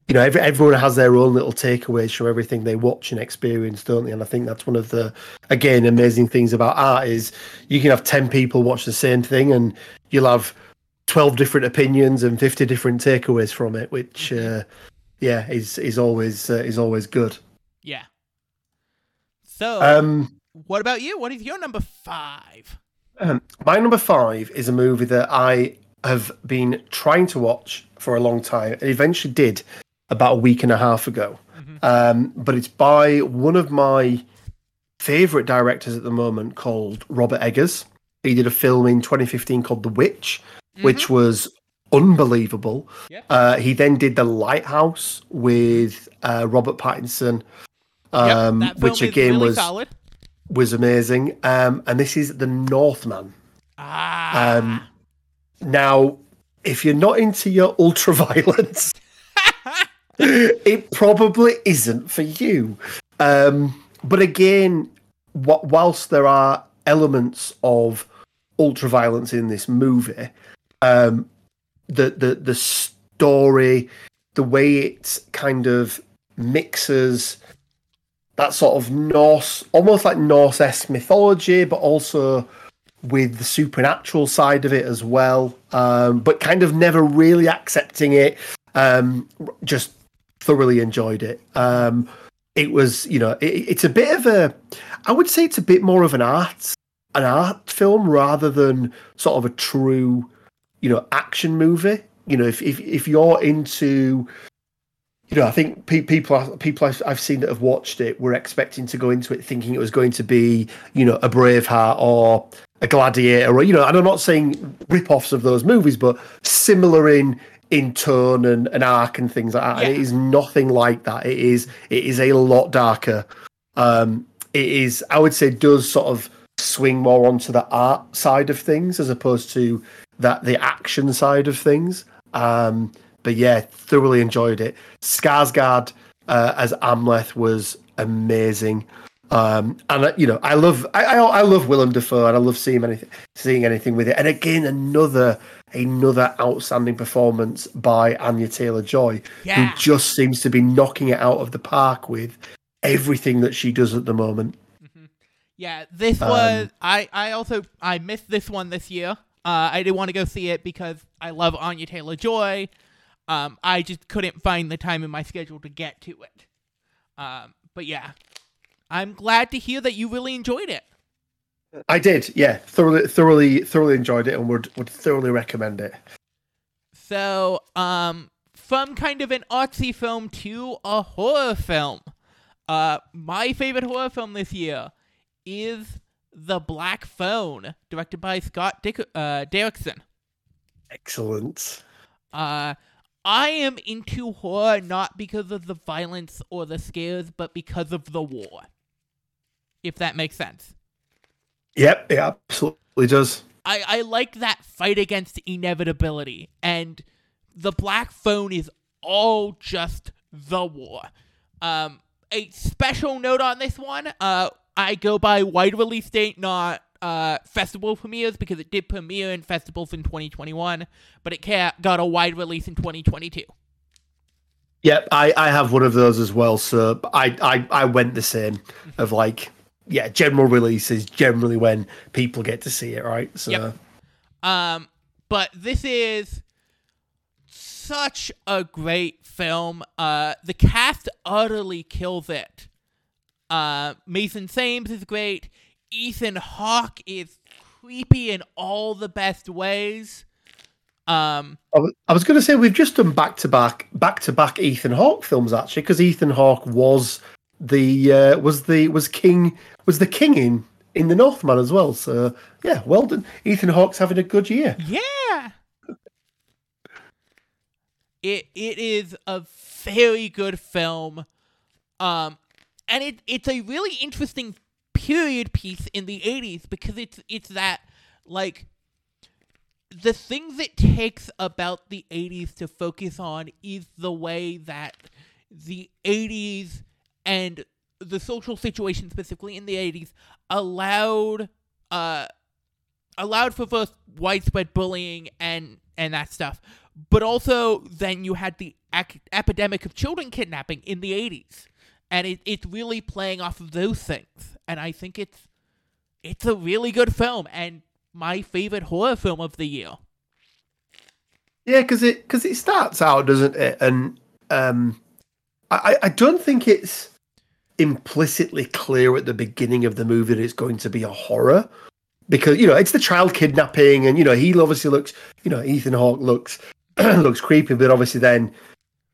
[SPEAKER 2] you know, every, everyone has their own little takeaways from everything they watch and experience, don't they? And I think that's one of the again amazing things about art is you can have ten people watch the same thing, and you'll have 12 different opinions and 50 different takeaways from it, which, uh, yeah, is, is always, uh, is always good.
[SPEAKER 1] Yeah. So,
[SPEAKER 2] Um,
[SPEAKER 1] what about you? What is your number five?
[SPEAKER 2] Um, my number five is a movie that I have been trying to watch for a long time. and eventually did about a week and a half ago. Um, but it's by one of my favorite directors at the moment called Robert Eggers. He did a film in 2015 called The Witch, which was unbelievable. Uh, he then did The Lighthouse with uh, Robert Pattinson, um,
[SPEAKER 1] film
[SPEAKER 2] which again
[SPEAKER 1] really
[SPEAKER 2] was
[SPEAKER 1] solid.
[SPEAKER 2] was amazing. Um, and this is The Northman.
[SPEAKER 1] Ah.
[SPEAKER 2] Um, now, if you're not into your ultra violence, it probably isn't for you. Um, but again, wh- whilst there are elements of ultra violence in this movie, um, the the the story, the way it kind of mixes that sort of Norse, almost like Norse esque mythology, but also with the supernatural side of it as well, um, but kind of never really accepting it. Um, just thoroughly enjoyed it. Um, it was, you know, it, it's a bit of a, I would say it's a bit more of an art, an art film rather than sort of a true, you know, action movie. You know, if if, if you're into you know, I think pe- people people I've, I've seen that have watched it were expecting to go into it thinking it was going to be, you know, a Braveheart or a Gladiator, or you know, and I'm not saying rip-offs of those movies, but similar in in tone and, and arc and things like that. And it
[SPEAKER 1] Yeah.
[SPEAKER 2] is nothing like that. It is it is a lot darker. Um, it is, I would say, does sort of swing more onto the art side of things as opposed to that the action side of things. Um, but yeah, thoroughly enjoyed it. Skarsgård uh, as Amleth was amazing. Um, and uh, you know, I love I, I I love Willem Dafoe, and I love seeing anything seeing anything with it. And again, another another outstanding performance by Anya Taylor Joy,
[SPEAKER 1] Yeah.
[SPEAKER 2] who just seems to be knocking it out of the park with everything that she does at the moment.
[SPEAKER 1] Yeah, this
[SPEAKER 2] Um,
[SPEAKER 1] was I. I also I missed this one this year. Uh, I didn't want to go see it because I love Anya Taylor Joy. Um, I just couldn't find the time in my schedule to get to it. Um, but yeah, I'm glad to hear that you really enjoyed it.
[SPEAKER 2] I did, yeah, thoroughly, thoroughly, thoroughly enjoyed it, and would would thoroughly recommend it.
[SPEAKER 1] So, um, from kind of an artsy film to a horror film. Uh, my favorite horror film this year is The Black Phone, directed by Scott Dick- uh, Derrickson.
[SPEAKER 2] Excellent.
[SPEAKER 1] Uh, I am into horror not because of the violence or the scares, but because of the war. If that makes sense.
[SPEAKER 2] Yep, it absolutely does.
[SPEAKER 1] I, I like that fight against inevitability, and the Black Phone is all just the war. Um, a special note on this one, uh, I go by wide release date, not uh, festival premieres, because it did premiere in festivals in 2021, but it got a wide release in 2022.
[SPEAKER 2] Yep, I, I have one of those as well. So I, I, I went the same of like, yeah, general release is generally when people get to see it, right? So
[SPEAKER 1] Yep. Um, but this is such a great film. Uh, the cast utterly kills it. Uh, Mason Thames is great. Ethan Hawke is creepy in all the best ways. Um,
[SPEAKER 2] I was, going to say we've just done back to back, back to back Ethan Hawke films actually, because Ethan Hawke was the uh, was the was king was the king in in the Northman as well. So yeah, well done. Ethan Hawke's having a good year.
[SPEAKER 1] Yeah. It it is a very good film. Um and it it's a really interesting period piece in the 80s because it's it's that like the things it takes about the 80s to focus on is the way that the 80s and the social situation specifically in the 80s allowed uh allowed for both widespread bullying and and that stuff. But also then you had the ac- epidemic of children kidnapping in the 80s and it, it's really playing off of those things. And i think it's it's a really good film and my favorite horror film of the year.
[SPEAKER 2] Yeah, because it because it starts out, doesn't it? And um, I I don't think it's implicitly clear at the beginning of the movie that it's going to be a horror. Because you know it's the child kidnapping and you know he obviously looks you know Ethan Hawke looks looks creepy but obviously then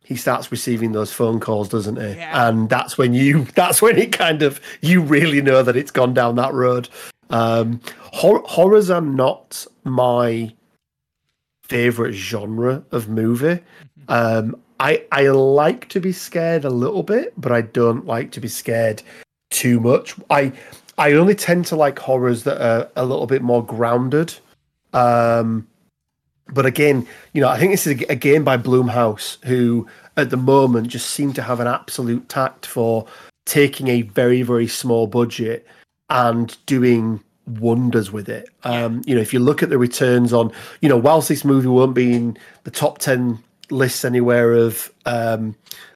[SPEAKER 2] he starts receiving those phone calls doesn't he?
[SPEAKER 1] Yeah.
[SPEAKER 2] and that's when you that's when it kind of you really know that it's gone down that road. Um hor- horrors are not my favorite genre of movie. Um i i like to be scared a little bit but i don't like to be scared too much. I i only tend to like horrors that are a little bit more grounded. Um but again you know i think this is a, a game by Blumhouse who at the moment just seem to have an absolute tact for taking a very very small budget and doing wonders with it. Um, you know, if you look at the returns on, you know, whilst this movie won't be in the top ten lists anywhere of um,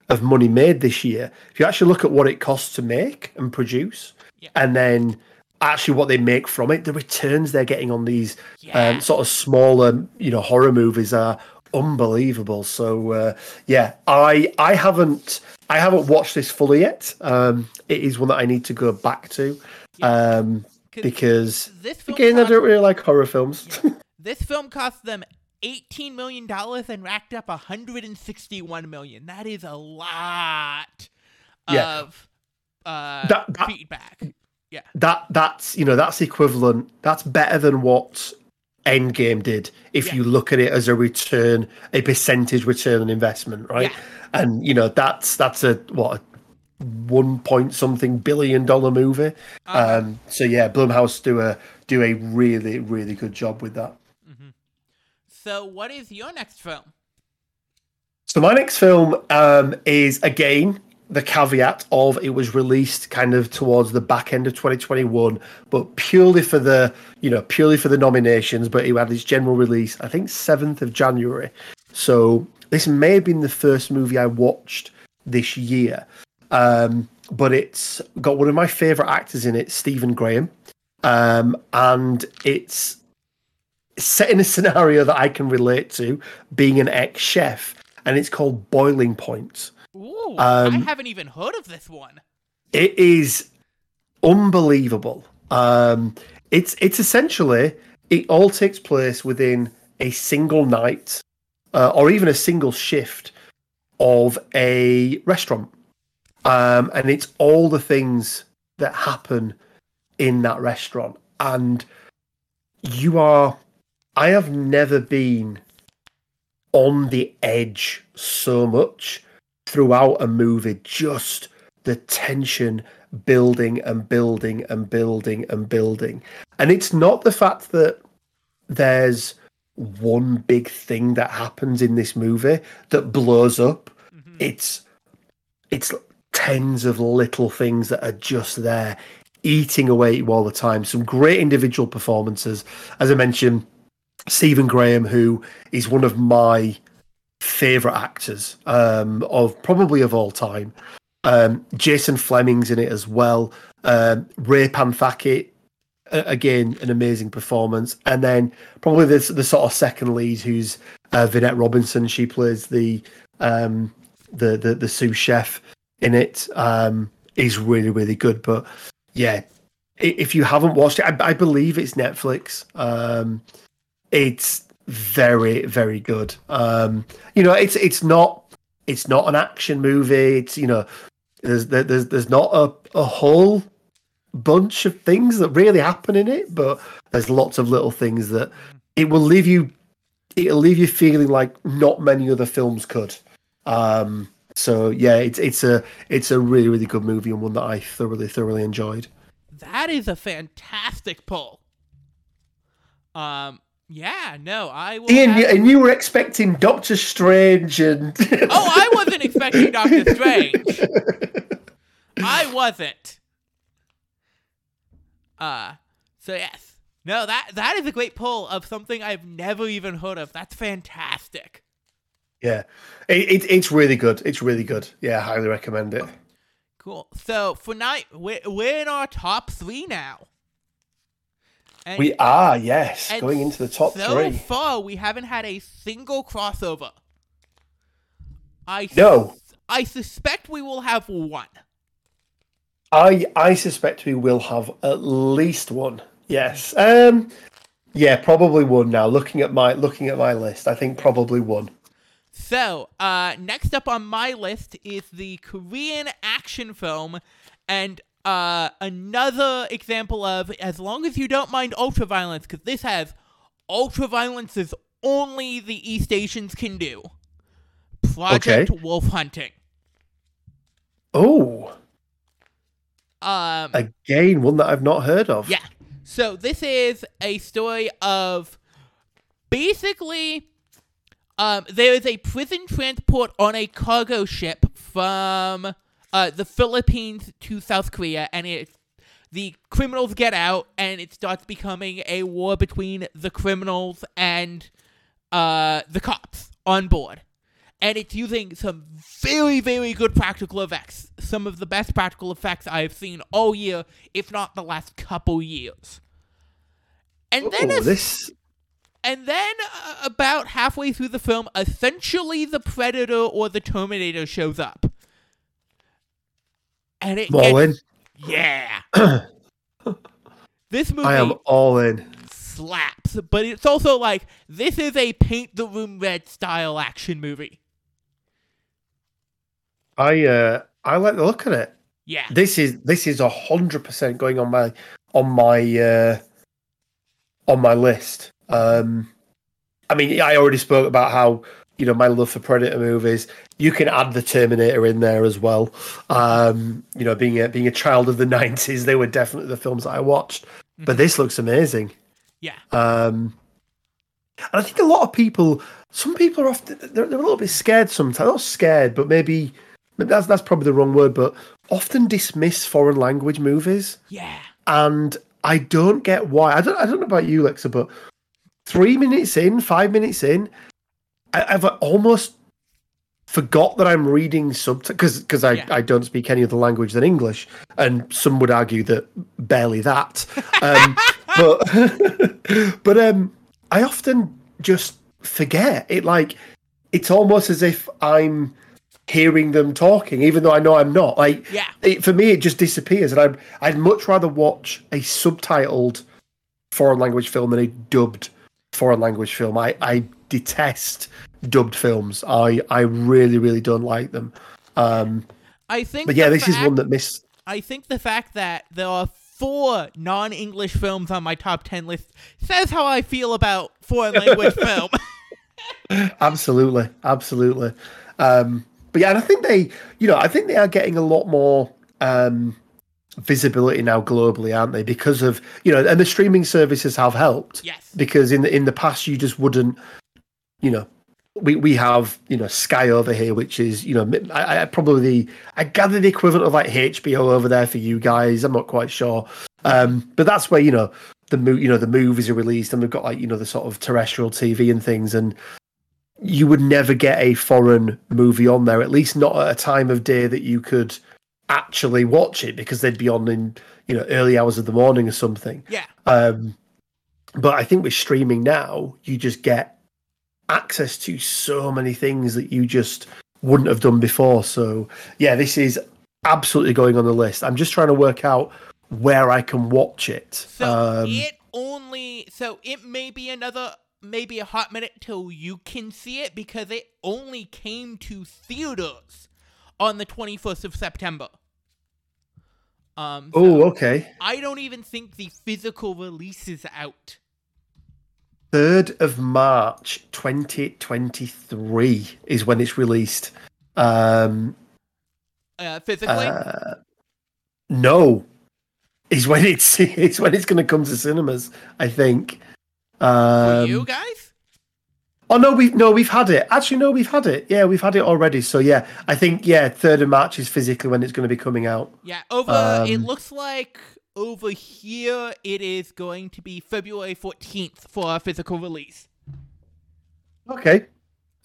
[SPEAKER 2] of money made this year, if you actually look at what it costs to make and produce,
[SPEAKER 1] Yeah.
[SPEAKER 2] and then actually what they make from it, the returns they're getting on these
[SPEAKER 1] Yeah.
[SPEAKER 2] um, sort of smaller, you know, horror movies are unbelievable. So uh, yeah, I I haven't I haven't watched this fully yet. Um, it is one that I need to go back to. Um,
[SPEAKER 1] 'Cause
[SPEAKER 2] because
[SPEAKER 1] this film
[SPEAKER 2] again, I
[SPEAKER 1] cost-
[SPEAKER 2] don't really like horror films.
[SPEAKER 1] This film cost them eighteen million dollars and racked up hundred and sixty-one million. That is a lot
[SPEAKER 2] Yeah.
[SPEAKER 1] of uh,
[SPEAKER 2] That- that-
[SPEAKER 1] feedback. Yeah,
[SPEAKER 2] that that's you know that's equivalent. That's better than what Endgame did. If
[SPEAKER 1] Yeah.
[SPEAKER 2] you look at it as a return, a percentage return on investment, right?
[SPEAKER 1] Yeah.
[SPEAKER 2] And you know that's that's a what a one point something billion dollar movie.
[SPEAKER 1] Uh-huh.
[SPEAKER 2] Um, so yeah, Blumhouse do a do a really really good job with that.
[SPEAKER 1] So, what is your next film?
[SPEAKER 2] So my next film um, is again the caveat of it was released kind of towards the back end of 2021, but purely for the you know purely for the nominations. But it had its general release, I think 7th of January. So this may have been the first movie I watched this year, um, but it's got one of my favorite actors in it, Stephen Graham, um, and it's set in a scenario that I can relate to, being an ex chef, and it's called Boiling Point.
[SPEAKER 1] Ooh, I
[SPEAKER 2] Um,
[SPEAKER 1] haven't even heard of this one.
[SPEAKER 2] It is unbelievable. Um, it's it's essentially it all takes place within a single night, uh, or even a single shift of a restaurant, um, and it's all the things that happen in that restaurant, and you are. I have never been on the edge so much throughout a movie. Just the tension building and building and building and building. And it's not the fact that there's one big thing that happens in this movie that blows up.
[SPEAKER 1] Mm-hmm.
[SPEAKER 2] It's it's tens of little things that are just there eating away at you all the time. Some great individual performances. As I mentioned, Stephen Graham, who is one of my favorite actors um, of probably of all time. Um, Jason Flemyng's in it as well. Um, Ray Panthaki, again, an amazing performance. And then probably the, the sort of second lead, who's uh, Vinette Robinson. She plays the um, the, the the sous chef in it. Um, is really really good. But yeah, if you haven't watched it, I, I believe it's Netflix. Um, it's very very good. Um, you know, it's it's not it's not an action movie. It's you know, there's there's there's not a a whole bunch of things that really happen in it, but there's lots of little things that it will leave you it'll leave you feeling like not many other films could. Um, so yeah, it's it's a it's a really really good movie and one that I thoroughly thoroughly enjoyed.
[SPEAKER 1] That is a fantastic pull. Um, yeah, no, I will.
[SPEAKER 2] Ian,
[SPEAKER 1] have-
[SPEAKER 2] you, and you were expecting Doctor Strange and
[SPEAKER 1] oh, I wasn't expecting Doctor Strange. I wasn't. Uh, so yes. No, that that is a great pull of something I've never even heard of. That's fantastic.
[SPEAKER 2] yeah, it, it, it's really good. It's really good. Yeah, I highly recommend it.
[SPEAKER 1] Cool. So for night, we're, we're in our top three now. And
[SPEAKER 2] We are, yes, going into the top
[SPEAKER 1] so
[SPEAKER 2] three.
[SPEAKER 1] far, we haven't had a single crossover. I
[SPEAKER 2] No.
[SPEAKER 1] I suspect we will have one.
[SPEAKER 2] I I suspect we will have at least one. Yes. Um. Yeah, probably one. Now looking at my looking at my list, I think probably one.
[SPEAKER 1] So, uh, next up on my list is the Korean action film, and uh, another example of as long as you don't mind ultra violence, because this has ultra violence is only the East Asians can do. Project Wolf Hunting.
[SPEAKER 2] Oh,
[SPEAKER 1] Um,
[SPEAKER 2] again, one that I've not heard of.
[SPEAKER 1] Yeah. So this is a story of basically um there is a prison transport on a cargo ship from uh the Philippines to South Korea and it the criminals get out and it starts becoming a war between the criminals and uh the cops on board. And it's using some very, very good practical effects. Some of the best practical effects I have seen all year, if not the last couple years. And then,
[SPEAKER 2] Oh, this.
[SPEAKER 1] and then uh, about halfway through the film, essentially the Predator or the Terminator shows up. And it
[SPEAKER 2] in.
[SPEAKER 1] yeah. this movie
[SPEAKER 2] I am all in.
[SPEAKER 1] slaps, but it's also like this is a paint the room red style action movie.
[SPEAKER 2] I uh I like the look at it.
[SPEAKER 1] Yeah.
[SPEAKER 2] This is this is a hundred percent going on my on my uh on my list. Um I mean I already spoke about how you know my love for Predator movies. You can add the Terminator in there as well. Um, you know, being a being a child of the nineties, they were definitely the films that I watched. But this looks amazing.
[SPEAKER 1] Yeah.
[SPEAKER 2] Um, and I think a lot of people, some people are often they're, they're a little bit scared sometimes. Not scared, but maybe maybe that's that's probably the wrong word. But often dismiss foreign language movies,
[SPEAKER 1] Yeah.
[SPEAKER 2] and I don't get why. I don't I don't know about you, Lexa, but three minutes in, five minutes in, I, I've almost forgot that I'm reading subtitles because because I,
[SPEAKER 1] Yeah.
[SPEAKER 2] I don't speak any other language than English, and some would argue that barely that. Um, but but um, I often just forget it. Like it's almost as if I'm hearing them talking, even though I know I'm not. Like
[SPEAKER 1] Yeah.
[SPEAKER 2] it, for me, it just disappears, and I'd I'd much rather watch a subtitled foreign language film than a dubbed foreign language film. I I detest dubbed films. I I really really don't like them. Um,
[SPEAKER 1] I think
[SPEAKER 2] but yeah,
[SPEAKER 1] the
[SPEAKER 2] this is
[SPEAKER 1] fact-
[SPEAKER 2] one that miss.
[SPEAKER 1] I think the fact that there are four non-English films on my top 10 list says how I feel about foreign language film.
[SPEAKER 2] Absolutely, absolutely. Um, but yeah, and I think they, you know, I think they are getting a lot more um, visibility now globally, aren't they? Because of you know, and the streaming services have helped.
[SPEAKER 1] yes.
[SPEAKER 2] Because in the in the past, you just wouldn't, you know. We, we have you know Sky over here, which is you know I, I probably the I gather the equivalent of like HBO over there for you guys. I'm not quite sure, um, but that's where you know the mo- you know the movies are released, and we've got like you know the sort of terrestrial TV and things, and you would never get a foreign movie on there, at least not at a time of day that you could actually watch it because they'd be on in you know early hours of the morning or something.
[SPEAKER 1] Yeah.
[SPEAKER 2] Um, but I think with streaming now, you just get access to so many things that you just wouldn't have done before. So yeah, this is absolutely going on the list. I'm just trying to work out where I can watch it.
[SPEAKER 1] So
[SPEAKER 2] um,
[SPEAKER 1] it only so it may be another maybe a hot minute till you can see it because it only came to theaters on the 21st of September. Um so
[SPEAKER 2] oh, okay.
[SPEAKER 1] I don't even think the physical release is out.
[SPEAKER 2] Third of March, 2023 is when it's released. Um,
[SPEAKER 1] Uh physically.
[SPEAKER 2] uh, no, is when it's it's when it's going to come to cinemas. I think.
[SPEAKER 1] For
[SPEAKER 2] Um,
[SPEAKER 1] you guys?
[SPEAKER 2] Oh no, we've no, we've had it. Actually, no, we've had it. Yeah, we've had it already. So yeah, I think yeah, third of March is physically when it's going to be coming out.
[SPEAKER 1] Yeah, over it
[SPEAKER 2] Um,
[SPEAKER 1] looks like over here it is going to be February 14th for a physical release.
[SPEAKER 2] Okay,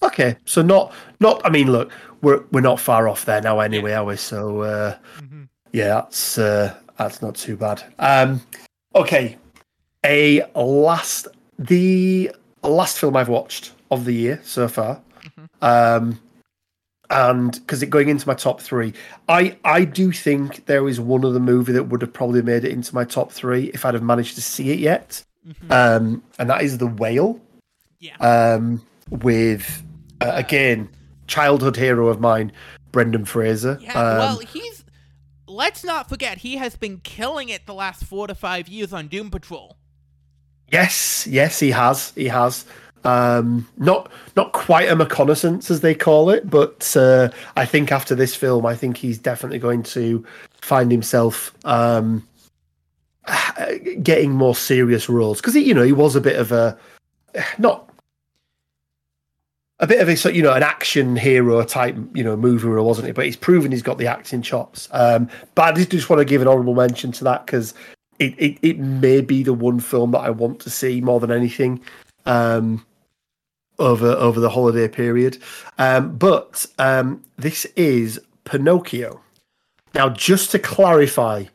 [SPEAKER 2] okay. So not not. I mean, look, we're we're not far off there now anyway, are we? So uh,
[SPEAKER 1] mm-hmm.
[SPEAKER 2] yeah, that's uh, that's not too bad. Um, okay, a last the last film I've watched of the year so far. Um, and because it going into my top three, I I do think there is one other movie that would have probably made it into my top three if I'd have managed to see it yet. Um, and that is The Whale.
[SPEAKER 1] Yeah.
[SPEAKER 2] Um, with uh, again childhood hero of mine, Brendan Fraser.
[SPEAKER 1] Yeah,
[SPEAKER 2] Um,
[SPEAKER 1] well, he's. Let's not forget, he has been killing it the last four to five years on Doom Patrol.
[SPEAKER 2] Yes, yes, he has. He has. Um, not not quite a reconnaissance as they call it, but uh, I think after this film, I think he's definitely going to find himself um, getting more serious roles because you know he was a bit of a not a bit of a you know an action hero type you know movie role, wasn't it? But he's proven he's got the acting chops. Um, but I just, just want to give an honourable mention to that because it, it it may be the one film that I want to see more than anything um, over over the holiday period. Um, but um, this is Pinocchio. Now, just to clarify,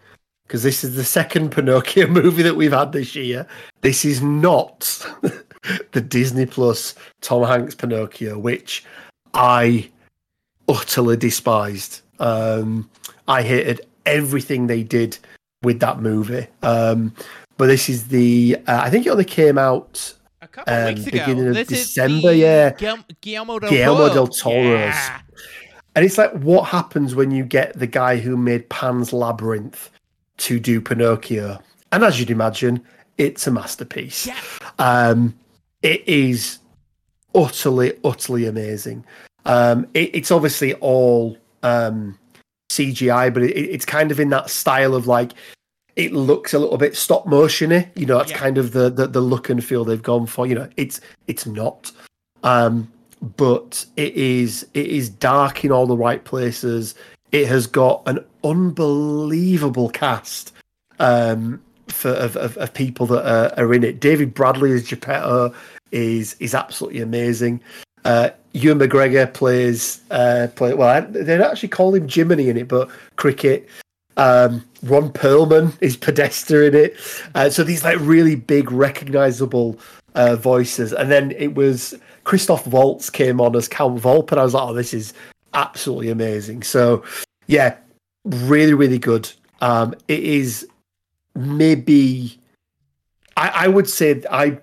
[SPEAKER 2] because this is the second Pinocchio movie that we've had this year, this is not the Disney Plus Tom Hanks Pinocchio, which I utterly despised. Um, I hated everything they did with that movie. Um, but this is the, uh, I think it only came out
[SPEAKER 1] couple
[SPEAKER 2] Um,
[SPEAKER 1] weeks ago.
[SPEAKER 2] beginning of
[SPEAKER 1] this
[SPEAKER 2] December, yeah.
[SPEAKER 1] Guillermo del
[SPEAKER 2] Guillermo
[SPEAKER 1] Toro.
[SPEAKER 2] del Toro's.
[SPEAKER 1] Yeah.
[SPEAKER 2] And it's like, what happens when you get the guy who made Pan's Labyrinth to do Pinocchio? And as you'd imagine, it's a masterpiece.
[SPEAKER 1] Yeah.
[SPEAKER 2] Um, it is utterly, utterly amazing. Um, it, it's obviously all um, CGI, but it, it's kind of in that style of like it looks a little bit stop motiony. You know, that's
[SPEAKER 1] Yeah.
[SPEAKER 2] kind of the, the the look and feel they've gone for. You know, it's it's not, um, but it is it is dark in all the right places. It has got an unbelievable cast um, for of, of, of people that are, are in it. David Bradley as Geppetto is is absolutely amazing. Uh, Ewan McGregor plays uh, play well. They don't actually call him Jiminy in it, but cricket. Um, Ron Perlman is Podesta in it. Uh, so these like really big, recognizable uh, voices. And then it was Christoph Waltz came on as Count Volp, and I was like, oh, this is absolutely amazing. So yeah, really, really good. Um, it is maybe I, I would say I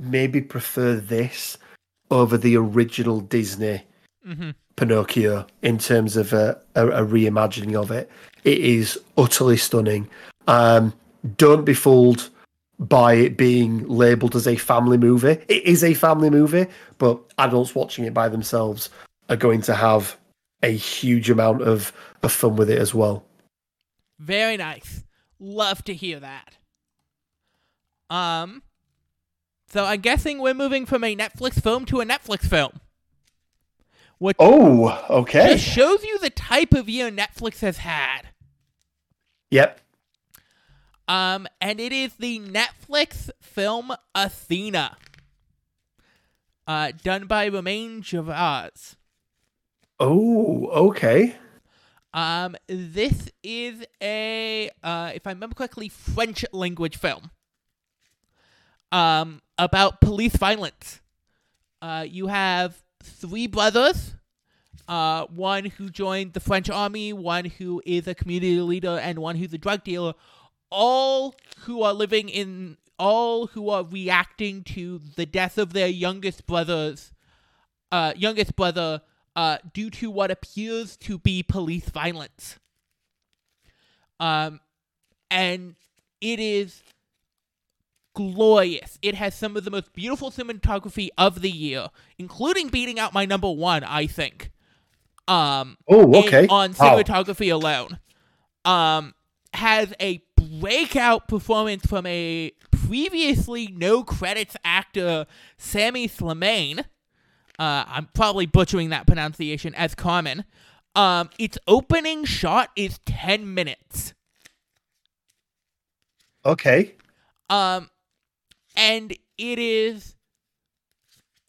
[SPEAKER 2] maybe prefer this over the original Disney Mm
[SPEAKER 1] Mhm.
[SPEAKER 2] Pinocchio in terms of a, a, a reimagining of it. It is utterly stunning. Um, don't be fooled by it being labeled as a family movie. It is a family movie, but adults watching it by themselves are going to have a huge amount of, of fun with it as well.
[SPEAKER 1] Very nice. Love to hear that. Um, so I'm guessing we're moving from a Netflix film to a Netflix film. Which
[SPEAKER 2] Oh, okay.
[SPEAKER 1] just shows you the type of year Netflix has had.
[SPEAKER 2] Yep.
[SPEAKER 1] Um, and it is the Netflix film Athena. Uh, done by Romain Gavras.
[SPEAKER 2] Oh, okay.
[SPEAKER 1] Um, this is a, uh, if I remember correctly, French language film. Um, about police violence. Uh, you have three brothers. Uh, one who joined the French army, one who is a community leader, and one who's a drug dealer. All who are living in, all who are reacting to the death of their youngest brothers, uh, youngest brother, uh, due to what appears to be police violence. Um, and it is glorious. It has some of the most beautiful cinematography of the year, including beating out my number one, I think. Um,
[SPEAKER 2] Oh, okay.
[SPEAKER 1] on
[SPEAKER 2] Wow.
[SPEAKER 1] cinematography alone. Um, has a breakout performance from a previously no credits actor, Sami Slimane. Uh, I'm probably butchering that pronunciation as common. Um, its opening shot is 10 minutes.
[SPEAKER 2] Okay.
[SPEAKER 1] Um, and it is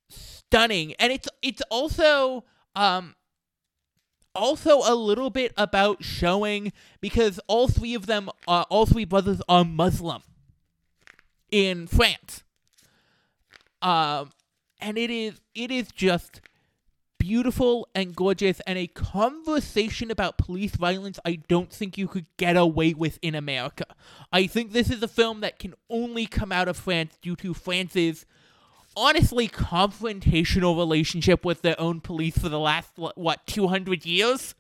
[SPEAKER 1] stunning, and it's it's also um also a little bit about showing because all three of them, uh, all three brothers are Muslim. in France. Um, and it is it is just beautiful and gorgeous and a conversation about police violence I don't think you could get away with in America. I think this is a film that can only come out of France due to France's honestly confrontational relationship with their own police for the last what 200 years.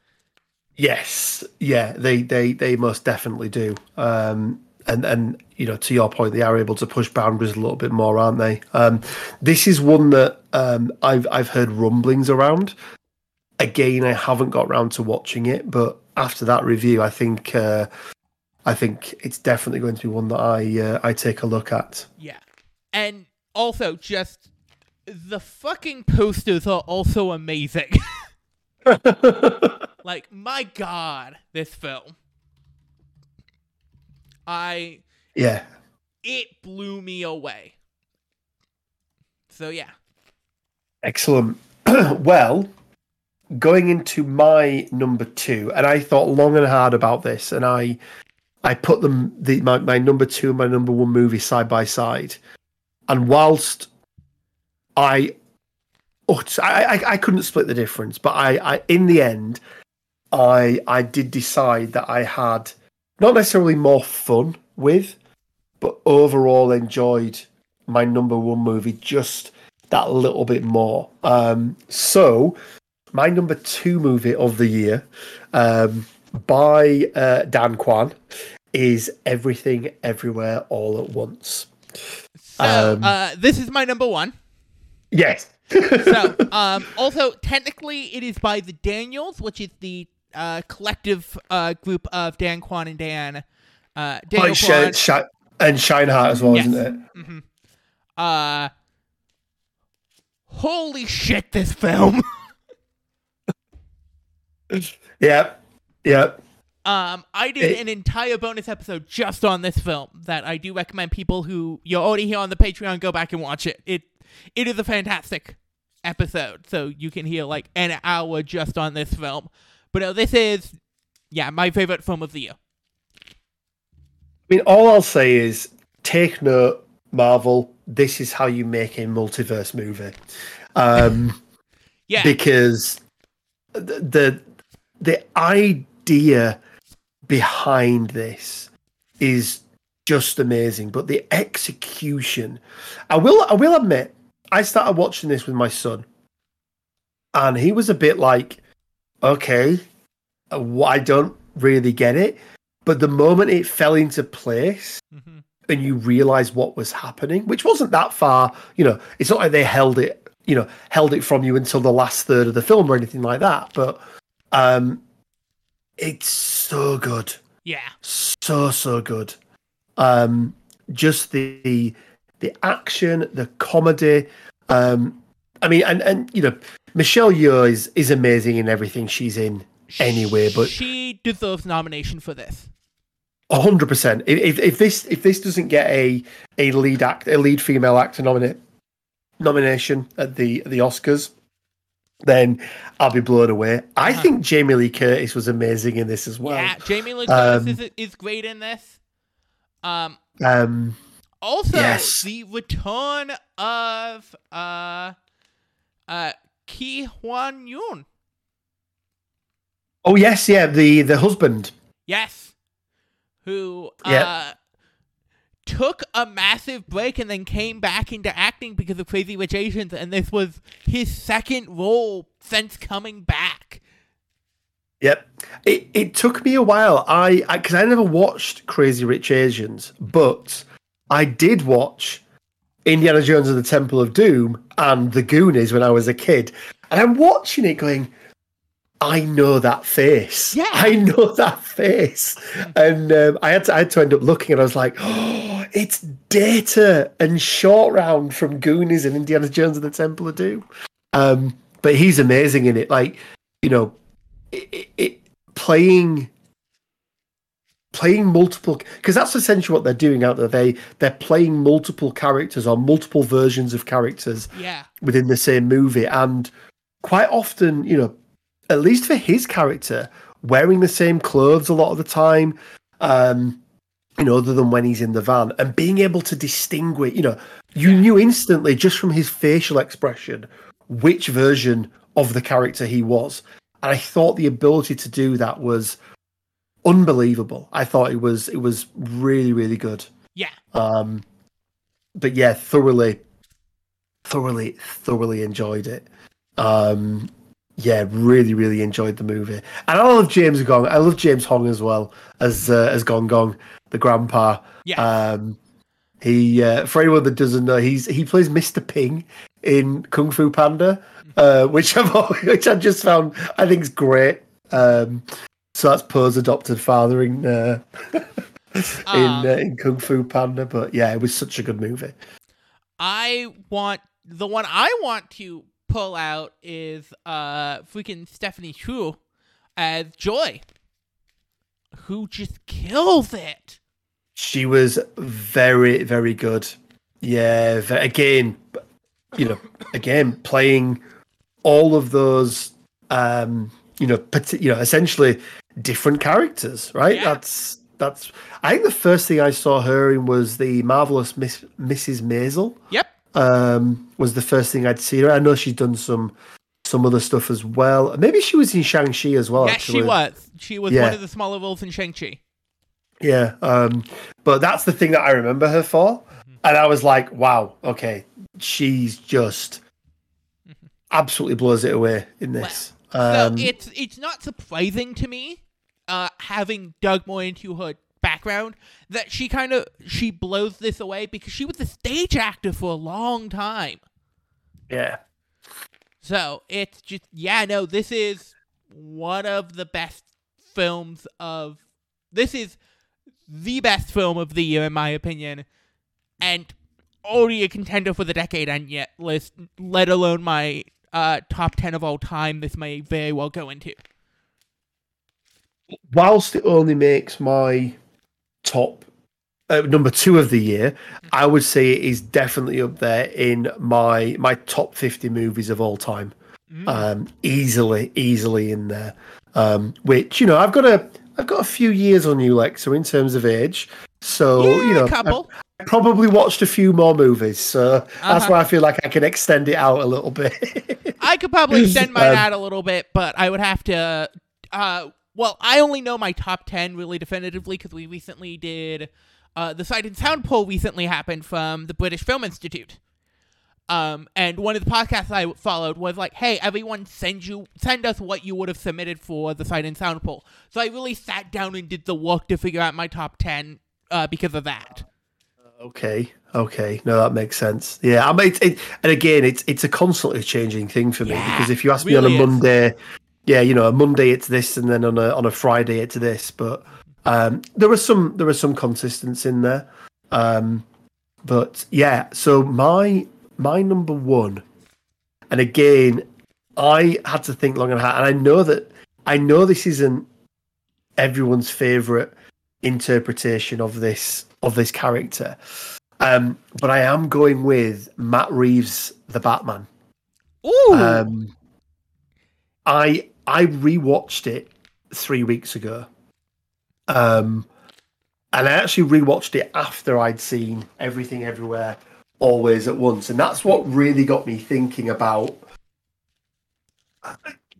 [SPEAKER 2] Yes, yeah, they they they most definitely do. Um, and and you know, to your point, they are able to push boundaries a little bit more, aren't they? Um, this is one that um, I've I've heard rumblings around. Again, I haven't got round to watching it, but after that review, I think uh, I think it's definitely going to be one that I uh, I take a look at.
[SPEAKER 1] Yeah, and also just the fucking posters are also amazing. like my god, this film. I
[SPEAKER 2] yeah.
[SPEAKER 1] It blew me away. So yeah.
[SPEAKER 2] Excellent. well, going into my number two, and I thought long and hard about this, and I I put them the my, my number two and my number one movie side by side. And whilst I oh, I, I, I couldn't split the difference, but I, I in the end I I did decide that I had not necessarily more fun with, but overall enjoyed my number one movie just that little bit more. Um, so, my number two movie of the year um, by uh, Dan Kwan is Everything Everywhere All at Once.
[SPEAKER 1] So, um, uh, this is my number one.
[SPEAKER 2] Yes.
[SPEAKER 1] so, um, also, technically, it is by the Daniels, which is the uh, collective uh, group of Dan Kwan and Dan. Uh, Daniel
[SPEAKER 2] Sh- Sh- and as well, yes. isn't it?
[SPEAKER 1] Mm-hmm. Uh, holy shit! This film.
[SPEAKER 2] yep. Yep.
[SPEAKER 1] Um, I did it, an entire bonus episode just on this film that I do recommend people who you're already here on the Patreon go back and watch it. It it is a fantastic episode, so you can hear like an hour just on this film. But no, this is, yeah, my favorite film of the year.
[SPEAKER 2] I mean, all I'll say is take note, Marvel. This is how you make a multiverse movie. Um,
[SPEAKER 1] yeah,
[SPEAKER 2] because the, the idea behind this is just amazing, but the execution. I will I will admit, I started watching this with my son, and he was a bit like, okay, I don't really get it. But the moment it fell into place mm-hmm. And you realize what was happening, which wasn't that far, you know, it's not like they held it, you know, held it from you until the last third of the film or anything like that. But um it's so good.
[SPEAKER 1] Yeah.
[SPEAKER 2] So so good. Um just the the action, the comedy, um I mean and and you know, Michelle Yeoh is is amazing in everything she's in anyway. But
[SPEAKER 1] she deserves nomination for this.
[SPEAKER 2] Hundred percent. If if this if this doesn't get a a lead act a lead female actor nominate nomination at the the Oscars, then I'll be blown away. I uh-huh. think Jamie Lee Curtis was amazing in this as well. Yeah,
[SPEAKER 1] Jamie Lee Curtis um, is is great in this. Um.
[SPEAKER 2] Um.
[SPEAKER 1] Also, yes. the return of uh, uh, Ki Hwan Yoon.
[SPEAKER 2] Oh yes, yeah, the the husband.
[SPEAKER 1] Yes. Who yep. uh took a massive break and then came back into acting because of Crazy Rich Asians and this was his second role since coming back.
[SPEAKER 2] Yep. It it took me a while. I because I, I never watched Crazy Rich Asians, but I did watch Indiana Jones and the Temple of Doom and The Goonies when I was a kid. And I'm watching it going, I know that face.
[SPEAKER 1] Yeah,
[SPEAKER 2] I know that face. And um, I had to, I had to end up looking, and I was like, "Oh, it's Data and Short Round from Goonies and Indiana Jones and the Temple of Doom." Um, but he's amazing in it. Like, you know, it, it, playing playing multiple because that's essentially what they're doing out there. They they're playing multiple characters or multiple versions of characters.
[SPEAKER 1] Yeah.
[SPEAKER 2] within the same movie, and quite often, you know at least for his character, wearing the same clothes a lot of the time. Um, you know, other than when he's in the van, and being able to distinguish, you know, you knew instantly just from his facial expression which version of the character he was. And I thought the ability to do that was unbelievable. I thought it was it was really really good.
[SPEAKER 1] Yeah.
[SPEAKER 2] Um, but yeah, thoroughly, thoroughly, thoroughly enjoyed it. Um, yeah, really, really enjoyed the movie, and I love James Gong. I love James Hong as well as uh, as Gong Gong, the grandpa.
[SPEAKER 1] Yeah.
[SPEAKER 2] Um, he uh, for anyone that doesn't know, he's he plays Mr. Ping in Kung Fu Panda, uh, which I've which I just found I think is great. Um, so that's Po's adopted father in uh, in
[SPEAKER 1] Um,
[SPEAKER 2] uh, in Kung Fu Panda. But yeah, it was such a good movie.
[SPEAKER 1] I want the one I want to pull out is uh freaking Stephanie Hsu as Joy, who just kills it.
[SPEAKER 2] She was very very good. Yeah, again, you know, again playing all of those, um, you know, parti- you know, essentially different characters, right?
[SPEAKER 1] Yeah.
[SPEAKER 2] That's that's. I think the first thing I saw her in was the marvelous Miss Mrs. Maisel.
[SPEAKER 1] Yep.
[SPEAKER 2] Um, was the first thing I'd seen her. I know she's done some some other stuff as well. Maybe she was in Shang Chi as well.
[SPEAKER 1] yes,
[SPEAKER 2] actually.
[SPEAKER 1] she was. She was
[SPEAKER 2] Yeah.
[SPEAKER 1] one of the smaller roles in Shang Chi.
[SPEAKER 2] Yeah, um, but that's the thing that I remember her for,
[SPEAKER 1] Mm-hmm.
[SPEAKER 2] and I was like, wow, okay, she's just absolutely blows it away in this. Um,
[SPEAKER 1] so it's it's not surprising to me, uh, having dug more into her background, that she kind of she blows this away because she was a stage actor for a long time.
[SPEAKER 2] yeah,
[SPEAKER 1] So it's just yeah, no, this is one of the best films of this is the best film of the year in my opinion, and already a contender for the decade and yet list, let alone my uh, top ten of all time. This may very well go into.
[SPEAKER 2] whilst it only makes my top uh, number two of the year, I would say it is definitely up there in my my top fifty movies of all time.
[SPEAKER 1] Mm.
[SPEAKER 2] um, easily, easily in there. Um, which you know, I've got a, I've got a few years on you, Lexa, in terms of age. So
[SPEAKER 1] yeah,
[SPEAKER 2] you know,
[SPEAKER 1] couple.
[SPEAKER 2] I probably watched a few more movies. So that's
[SPEAKER 1] Uh-huh.
[SPEAKER 2] why I feel like I can extend it out a little bit.
[SPEAKER 1] I could probably extend mine
[SPEAKER 2] Um,
[SPEAKER 1] out a little bit, but I would have to. Uh, well, I only know my top ten really definitively because we recently did. Uh, the Sight and Sound poll recently happened from the British Film Institute. Um, and one of the podcasts I followed was like, "Hey, everyone, send you send us what you would have submitted for the Sight and Sound poll." So I really sat down and did the work to figure out my top ten uh, because of that.
[SPEAKER 2] okay, okay, no, that makes sense. Yeah, I mean, it, and again, it's it's a constantly changing thing for me
[SPEAKER 1] Yeah,
[SPEAKER 2] because if you ask me
[SPEAKER 1] really
[SPEAKER 2] on a
[SPEAKER 1] is.
[SPEAKER 2] Yeah, you know, a Monday it's this, and then on a on a Friday it's this, but um, there are some there are some consistency in there. Um, but yeah, so my my number one, and again, I had to think long and hard, and I know that I know this isn't everyone's favorite interpretation of this of this character, um, but I am going with Matt Reeves, the Batman.
[SPEAKER 1] Ooh,
[SPEAKER 2] Um, I I rewatched it three weeks ago, um, and I actually rewatched it after I'd seen Everything Everywhere Always at Once, and that's what really got me thinking about,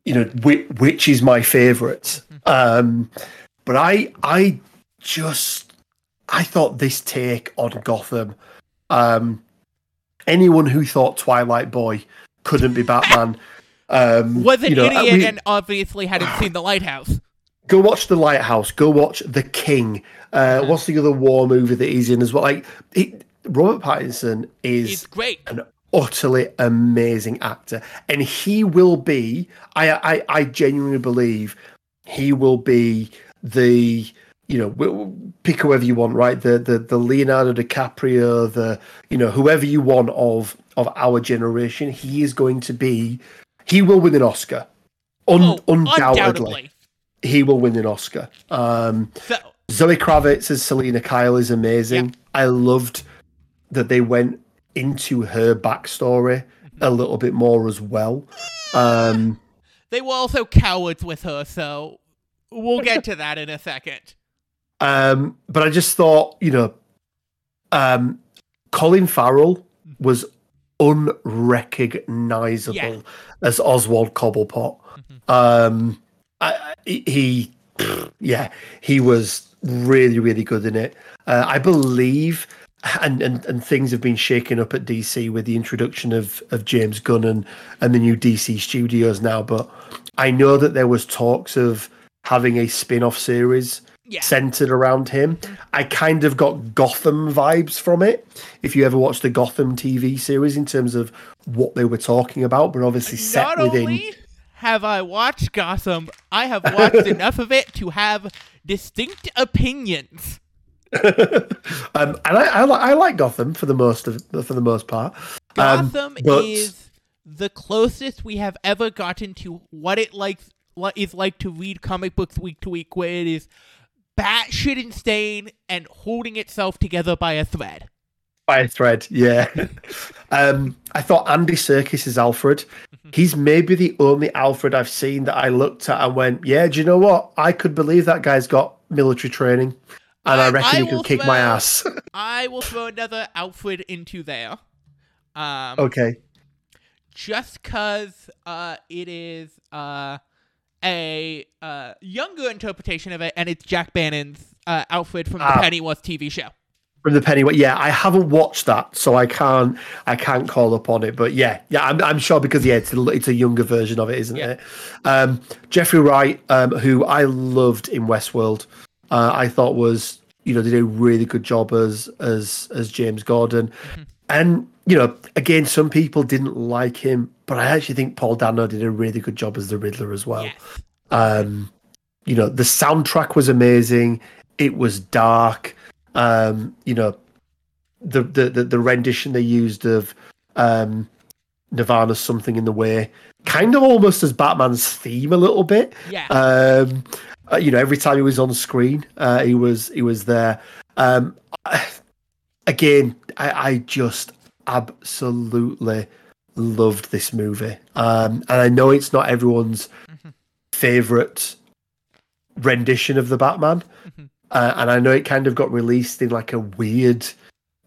[SPEAKER 2] you know, which, which is my favorite. Um, but I I just I thought this take on Gotham. Um, anyone who thought Twilight Boy couldn't be Batman. Um,
[SPEAKER 1] was an
[SPEAKER 2] you know,
[SPEAKER 1] idiot
[SPEAKER 2] we-
[SPEAKER 1] and obviously hadn't seen The Lighthouse.
[SPEAKER 2] go watch The Lighthouse. Go watch The King. Uh, what's the other war movie that he's in as well? Like it, Robert Pattinson is
[SPEAKER 1] It's great.
[SPEAKER 2] an utterly amazing actor, and he will be. I I, I genuinely believe he will be the. You know, w- w- pick whoever you want, right? The the the Leonardo DiCaprio, the you know whoever you want of of our generation. He is going to be. He will win an Oscar, Un-
[SPEAKER 1] Oh,
[SPEAKER 2] undoubtedly
[SPEAKER 1] undoubtedly.
[SPEAKER 2] he will win an Oscar. Um, Zoe Kravitz as Selina Kyle is amazing. I loved that they went into her backstory a little bit more as well. Um,
[SPEAKER 1] they were also cowards with her, so we'll get to that in a second.
[SPEAKER 2] Um, but I just thought, you know, um, Colin Farrell was unrecognizable
[SPEAKER 1] Yeah.
[SPEAKER 2] as Oswald Cobblepot. Um, I, he, yeah, he was really, really good in it. Uh, I believe, and, and and things have been shaken up at DC with the introduction of of James Gunn and and the new DC studios now. But I know that there was talks of having a spin-off series
[SPEAKER 1] Yeah.
[SPEAKER 2] centered around him. I kind of got Gotham vibes from it. If you ever watched the Gotham TV series, in terms of what they were talking about, but obviously set
[SPEAKER 1] Not
[SPEAKER 2] within.
[SPEAKER 1] only have I watched Gotham, I have watched enough of it to have distinct opinions.
[SPEAKER 2] um, and I, I, I like Gotham for the most of for the most part. Um,
[SPEAKER 1] Gotham
[SPEAKER 2] but-
[SPEAKER 1] is the closest we have ever gotten to what it likes what is like to read comic books week to week, where it is batshit insane and holding itself together by a thread.
[SPEAKER 2] by a thread. Yeah. um, I thought Andy Serkis is Alfred. He's maybe the only Alfred I've seen that I looked at and went, "Yeah, do you know what? I could believe that guy's got military training, and I,
[SPEAKER 1] I-
[SPEAKER 2] reckon
[SPEAKER 1] I
[SPEAKER 2] he could kick my ass."
[SPEAKER 1] I will throw another Alfred into there. Um,
[SPEAKER 2] okay.
[SPEAKER 1] just because uh, it is uh, a uh, younger interpretation of it, and it's Jack Bannon's uh, Alfred from the
[SPEAKER 2] Ah.
[SPEAKER 1] Pennyworth TV show.
[SPEAKER 2] From the Pennyworth, yeah, I haven't watched that, so I can't, I can't call up on it. But yeah, yeah, I'm, I'm sure because yeah, it's a, it's a younger version of it, isn't
[SPEAKER 1] Yeah.
[SPEAKER 2] it? Um, Jeffrey Wright, um, who I loved in Westworld, uh, I thought was, you know, they did a really good job as as as James Gordon, and you know, again, some people didn't like him, but I actually think Paul Dano did a really good job as the Riddler as well.
[SPEAKER 1] Yes.
[SPEAKER 2] Um, you know, the soundtrack was amazing. It was dark. Um, you know, the the the, the rendition they used of um, Nirvana's "Something in the Way," kind of almost as Batman's theme a little bit.
[SPEAKER 1] Yeah.
[SPEAKER 2] Um, uh, you know, every time he was on screen, uh, he was he was there. Um, again, I, I just absolutely loved this movie, um, and I know it's not everyone's favorite rendition of the Batman, uh, and I know it kind of got released in like a weird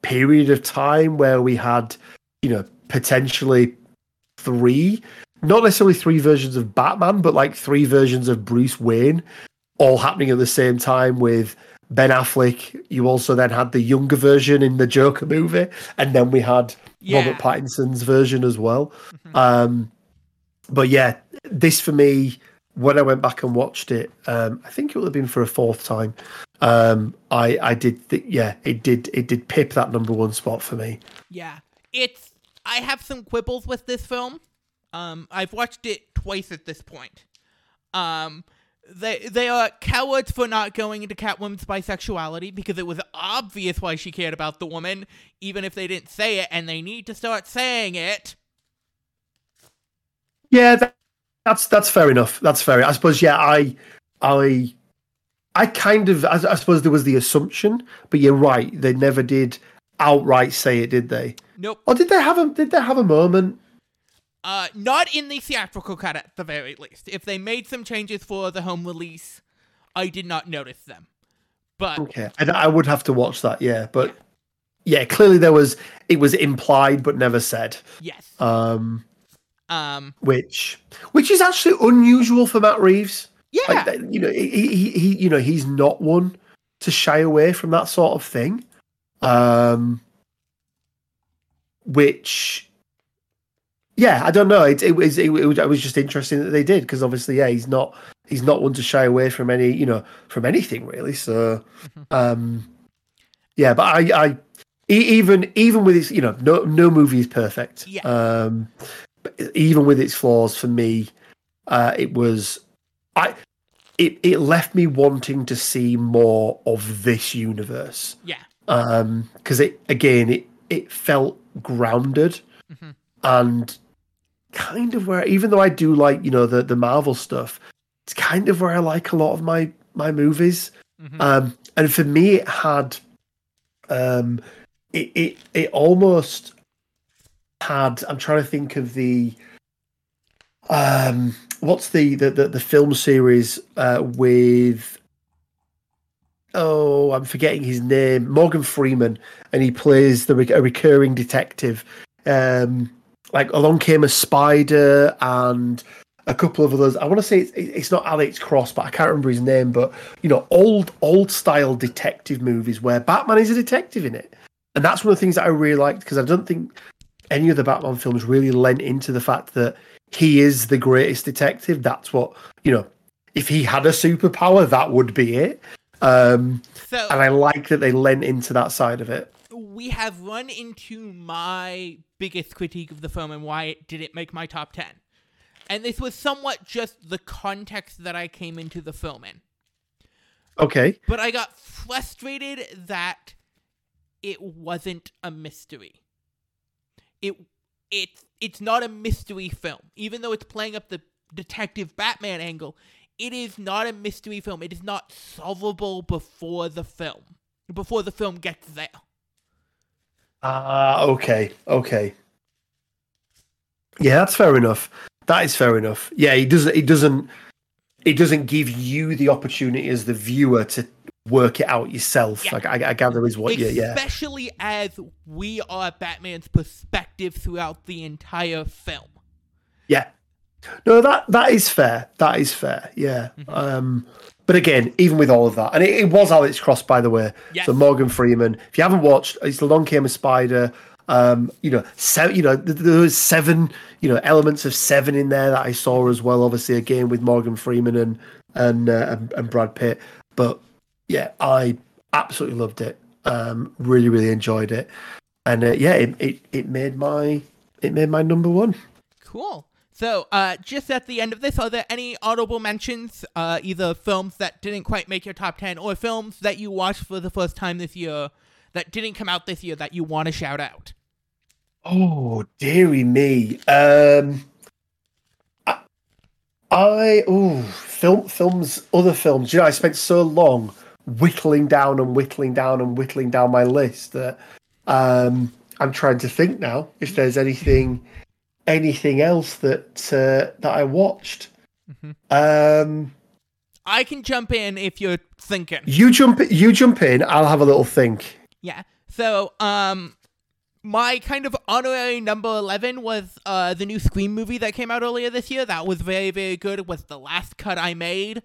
[SPEAKER 2] period of time where we had, you know, potentially three, not necessarily three versions of Batman, but like three versions of Bruce Wayne, all happening at the same time with Ben Affleck. You also then had the younger version in the Joker movie, and then we had
[SPEAKER 1] Yeah.
[SPEAKER 2] Robert Pattinson's version as well. Um, but yeah, this for me, when I went back and watched it, um, I think it would have been for a fourth time. Um, I I did th- yeah, it did it did pip that number one spot for me.
[SPEAKER 1] Yeah. It's I have some quibbles with this film. Um I've watched it twice at this point. Um they they are cowards for not going into Catwoman's bisexuality because it was obvious why she cared about the woman, even if they didn't say it, and they need to start saying it.
[SPEAKER 2] Yeah, that, that's that's fair enough. That's fair. I suppose. Yeah, I I I kind of I, I suppose there was the assumption, but you're right. They never did outright say it, did they?
[SPEAKER 1] Nope.
[SPEAKER 2] Or did they have a did they have a moment?
[SPEAKER 1] Uh, not in the theatrical cut at the very least. If they made some changes for the home release, I did not notice them. But
[SPEAKER 2] Okay, I, I would have to watch that. Yeah, but yeah, clearly there was it was implied but never said.
[SPEAKER 1] yes.
[SPEAKER 2] Um,
[SPEAKER 1] Um.
[SPEAKER 2] which which is actually unusual for Matt Reeves.
[SPEAKER 1] Yeah.
[SPEAKER 2] Like you know, he, he he you know he's not one to shy away from that sort of thing. Um, which, yeah, I don't know. It, it was it, was it was just interesting that they did because obviously, yeah, he's not he's not one to shy away from any you know from anything really. So, um, yeah, but I I even even with his you know no no movie is perfect.
[SPEAKER 1] Yeah.
[SPEAKER 2] Um, but even with its flaws, for me, uh, it was I it it left me wanting to see more of this universe
[SPEAKER 1] Yeah.
[SPEAKER 2] um because it again it it felt grounded
[SPEAKER 1] Mhm.
[SPEAKER 2] and kind of where even though i do like you know the the marvel stuff it's kind of where i like a lot of my my movies
[SPEAKER 1] Mhm.
[SPEAKER 2] um and for me it had um it it, it almost had i'm trying to think of the um what's the the the, the film series uh with oh, I'm forgetting his name, Morgan Freeman, and he plays the a recurring detective. Um, like along came a spider and a couple of others. I want to say it's, it's not Alex Cross, but I can't remember his name. But you know, old old style detective movies where Batman is a detective in it, and that's one of the things that I really liked because I don't think any of the Batman films really lent into the fact that he is the greatest detective. That's what you know. If he had a superpower, that would be it. Um,
[SPEAKER 1] So
[SPEAKER 2] and I like that they lent into that side of it.
[SPEAKER 1] We have run into my biggest critique of the film and why it didn't make my top 10. And this was somewhat just the context that I came into the film in.
[SPEAKER 2] Okay.
[SPEAKER 1] But I got frustrated that it wasn't a mystery. It it's it's not a mystery film. Even though it's playing up the detective Batman angle, it is not a mystery film. It is not solvable before the film. Before the film gets there.
[SPEAKER 2] Ah, okay, okay. Yeah, that's fair enough. That is fair enough. Yeah, he doesn't. He doesn't. He doesn't give you the opportunity as the viewer to work it out yourself.
[SPEAKER 1] Yeah.
[SPEAKER 2] Like I, I gather is what. Yeah, yeah.
[SPEAKER 1] Especially as we are Batman's perspective throughout the entire film.
[SPEAKER 2] Yeah. No, that that is fair. That is fair. Yeah. Um, but again, even with all of that, and it, it was Alex Cross, by the way.
[SPEAKER 1] Yes.
[SPEAKER 2] So Morgan Freeman. If you haven't watched, it's Along Came a Spider. Um, you know. You know, th- there was seven. You know, elements of seven in there that I saw as well. Obviously, again with Morgan Freeman and and uh, and, and Brad Pitt. But yeah, I absolutely loved it. Um, really, really enjoyed it, and uh, yeah, it, it it made my it made my number one.
[SPEAKER 1] Cool. So, uh, just at the end of this, are there any audible mentions, uh, either films that didn't quite make your top 10 or films that you watched for the first time this year that didn't come out this year that you want to shout out?
[SPEAKER 2] Oh, dearie me. Um, I, I oh, film films, other films. You know, I spent so long whittling down and whittling down and whittling down my list that um, I'm trying to think now if there's anything, anything else that uh, that I watched. Um,
[SPEAKER 1] I can jump in if you're thinking.
[SPEAKER 2] you jump, you jump in. I'll have a little think.
[SPEAKER 1] Yeah. So, um, my kind of honorary number 11 was uh, the new Scream movie that came out earlier this year. That was very, very good. It was the last cut I made.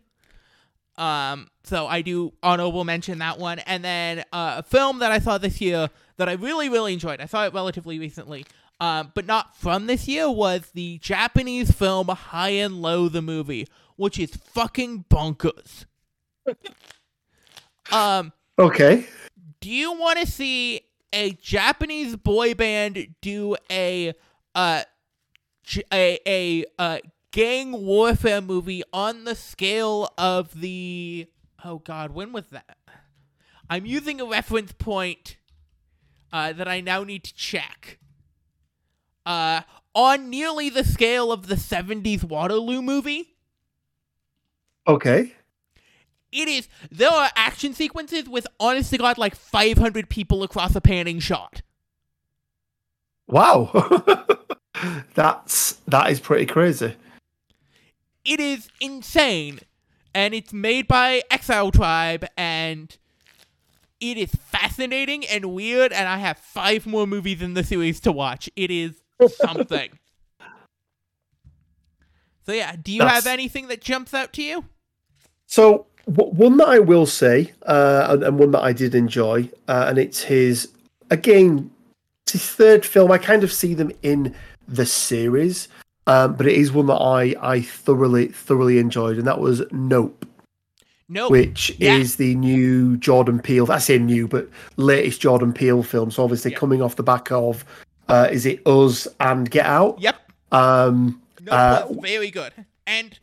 [SPEAKER 1] Um, so I do honorable mention that one. And then uh, a film that I saw this year that I really, really enjoyed. I saw it relatively recently. Um, but not from this year was the Japanese film High and Low the movie, which is fucking bonkers. um,
[SPEAKER 2] Okay.
[SPEAKER 1] do you want to see a Japanese boy band do a uh j- a a uh gang warfare movie on the scale of the oh god when was that I'm using a reference point uh that I now need to check uh on nearly the scale of the 70s Waterloo movie
[SPEAKER 2] Okay.
[SPEAKER 1] it is there are action sequences with honest to god like 500 people across a panning shot
[SPEAKER 2] Wow. That's that is pretty crazy.
[SPEAKER 1] it is insane and it's made by exile tribe and it is fascinating and weird and i have five more movies in the series to watch it is something so yeah do you
[SPEAKER 2] That's-
[SPEAKER 1] have anything that jumps out to you
[SPEAKER 2] So w- one that I will say, uh, and, and one that I did enjoy, uh, and it's his again, it's his third film. I kind of see them in the series, um, but it is one that I I thoroughly thoroughly enjoyed, and that was Nope,
[SPEAKER 1] Nope.
[SPEAKER 2] which
[SPEAKER 1] Yeah.
[SPEAKER 2] is the new Jordan Peele. I say new, but latest Jordan Peele film. So obviously coming off the back of, uh, is it Us and Get Out?
[SPEAKER 1] yep
[SPEAKER 2] Um,
[SPEAKER 1] no
[SPEAKER 2] Uh,
[SPEAKER 1] very good and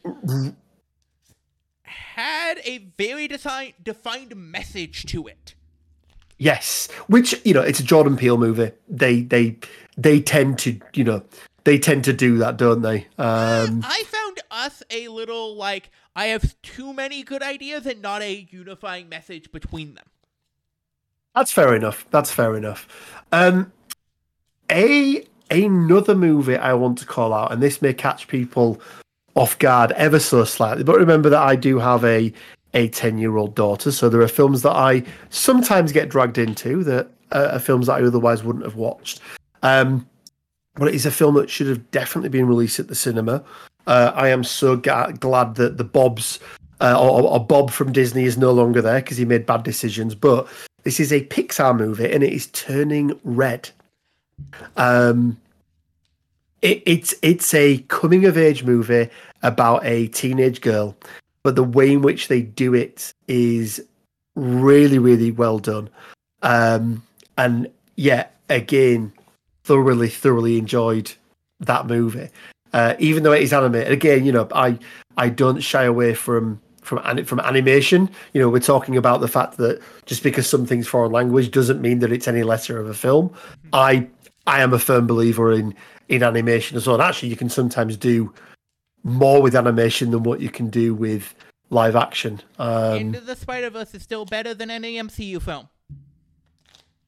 [SPEAKER 1] had a very desi- defined message to it
[SPEAKER 2] Yes, which you know, it's a Jordan Peele movie. They they they tend to you know they tend to do that, don't they? Um,
[SPEAKER 1] I found us a little like I have too many good ideas and not a unifying message between them.
[SPEAKER 2] that's fair enough. That's fair enough. Um, a another movie I want to call out, and this may catch people off guard ever so slightly, but remember that I do have a a 10 year old daughter. So there are films that I sometimes get dragged into that uh, are films that I otherwise wouldn't have watched. Um, but it is a film that should have definitely been released at the cinema. Uh, I am so ga- glad that the Bob's uh, or, or Bob from Disney is no longer there because he made bad decisions. But this is a Pixar movie and it is turning red. Um, it, it's it's a coming of age movie about a teenage girl, but the way in which they do it is really really well done. Um, and yeah, again, thoroughly thoroughly enjoyed that movie. Uh, even though it is animated, again, you know, I I don't shy away from from from animation. You know, we're talking about the fact that just because something's foreign language doesn't mean that it's any lesser of a film. I I am a firm believer in in animation as well. And actually, you can sometimes do more with animation than what you can do with live action. Um,
[SPEAKER 1] Into the Spider Verse is still better than any MCU film.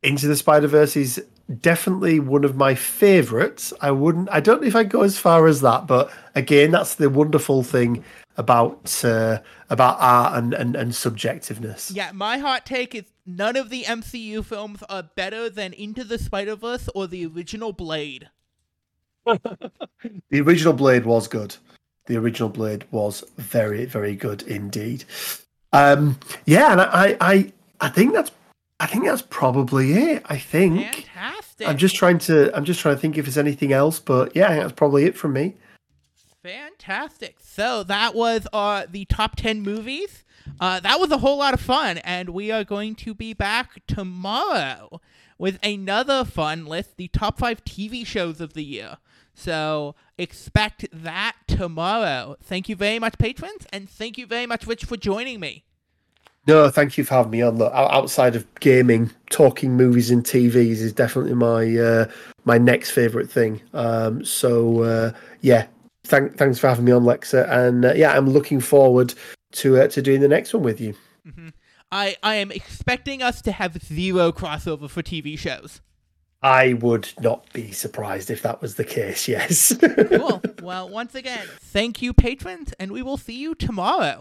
[SPEAKER 2] Into the Spider Verse is definitely one of my favorites. I wouldn't. I don't know if I go as far as that, but again, that's the wonderful thing about uh, about art and, and and subjectiveness.
[SPEAKER 1] Yeah, my hot take is none of the MCU films are better than Into the Spider Verse or the original Blade.
[SPEAKER 2] the original Blade was good. The original Blade was very, very good indeed. Um, yeah, and I, I, I think that's, I think that's probably it. I think.
[SPEAKER 1] Fantastic.
[SPEAKER 2] I'm just trying to, I'm just trying to think if there's anything else, but yeah, that's probably it from me.
[SPEAKER 1] Fantastic. So that was uh, the top 10 movies. Uh, that was a whole lot of fun, and we are going to be back tomorrow with another fun list the top five TV shows of the year. So expect that tomorrow. Thank you very much, patrons, and thank you very much, Rich, for joining me.
[SPEAKER 2] No, thank you for having me on. Look, outside of gaming, talking movies and TVs is definitely my uh, my next favorite thing. Um, so uh, yeah, thank, thanks for having me on, Lexa, and uh, yeah, I'm looking forward to uh, to doing the next one with you.
[SPEAKER 1] Mm-hmm. I I am expecting us to have zero crossover for TV shows.
[SPEAKER 2] I would not be surprised if that was the case, yes.
[SPEAKER 1] cool. Well, once again, thank you, patrons, and we will see you tomorrow.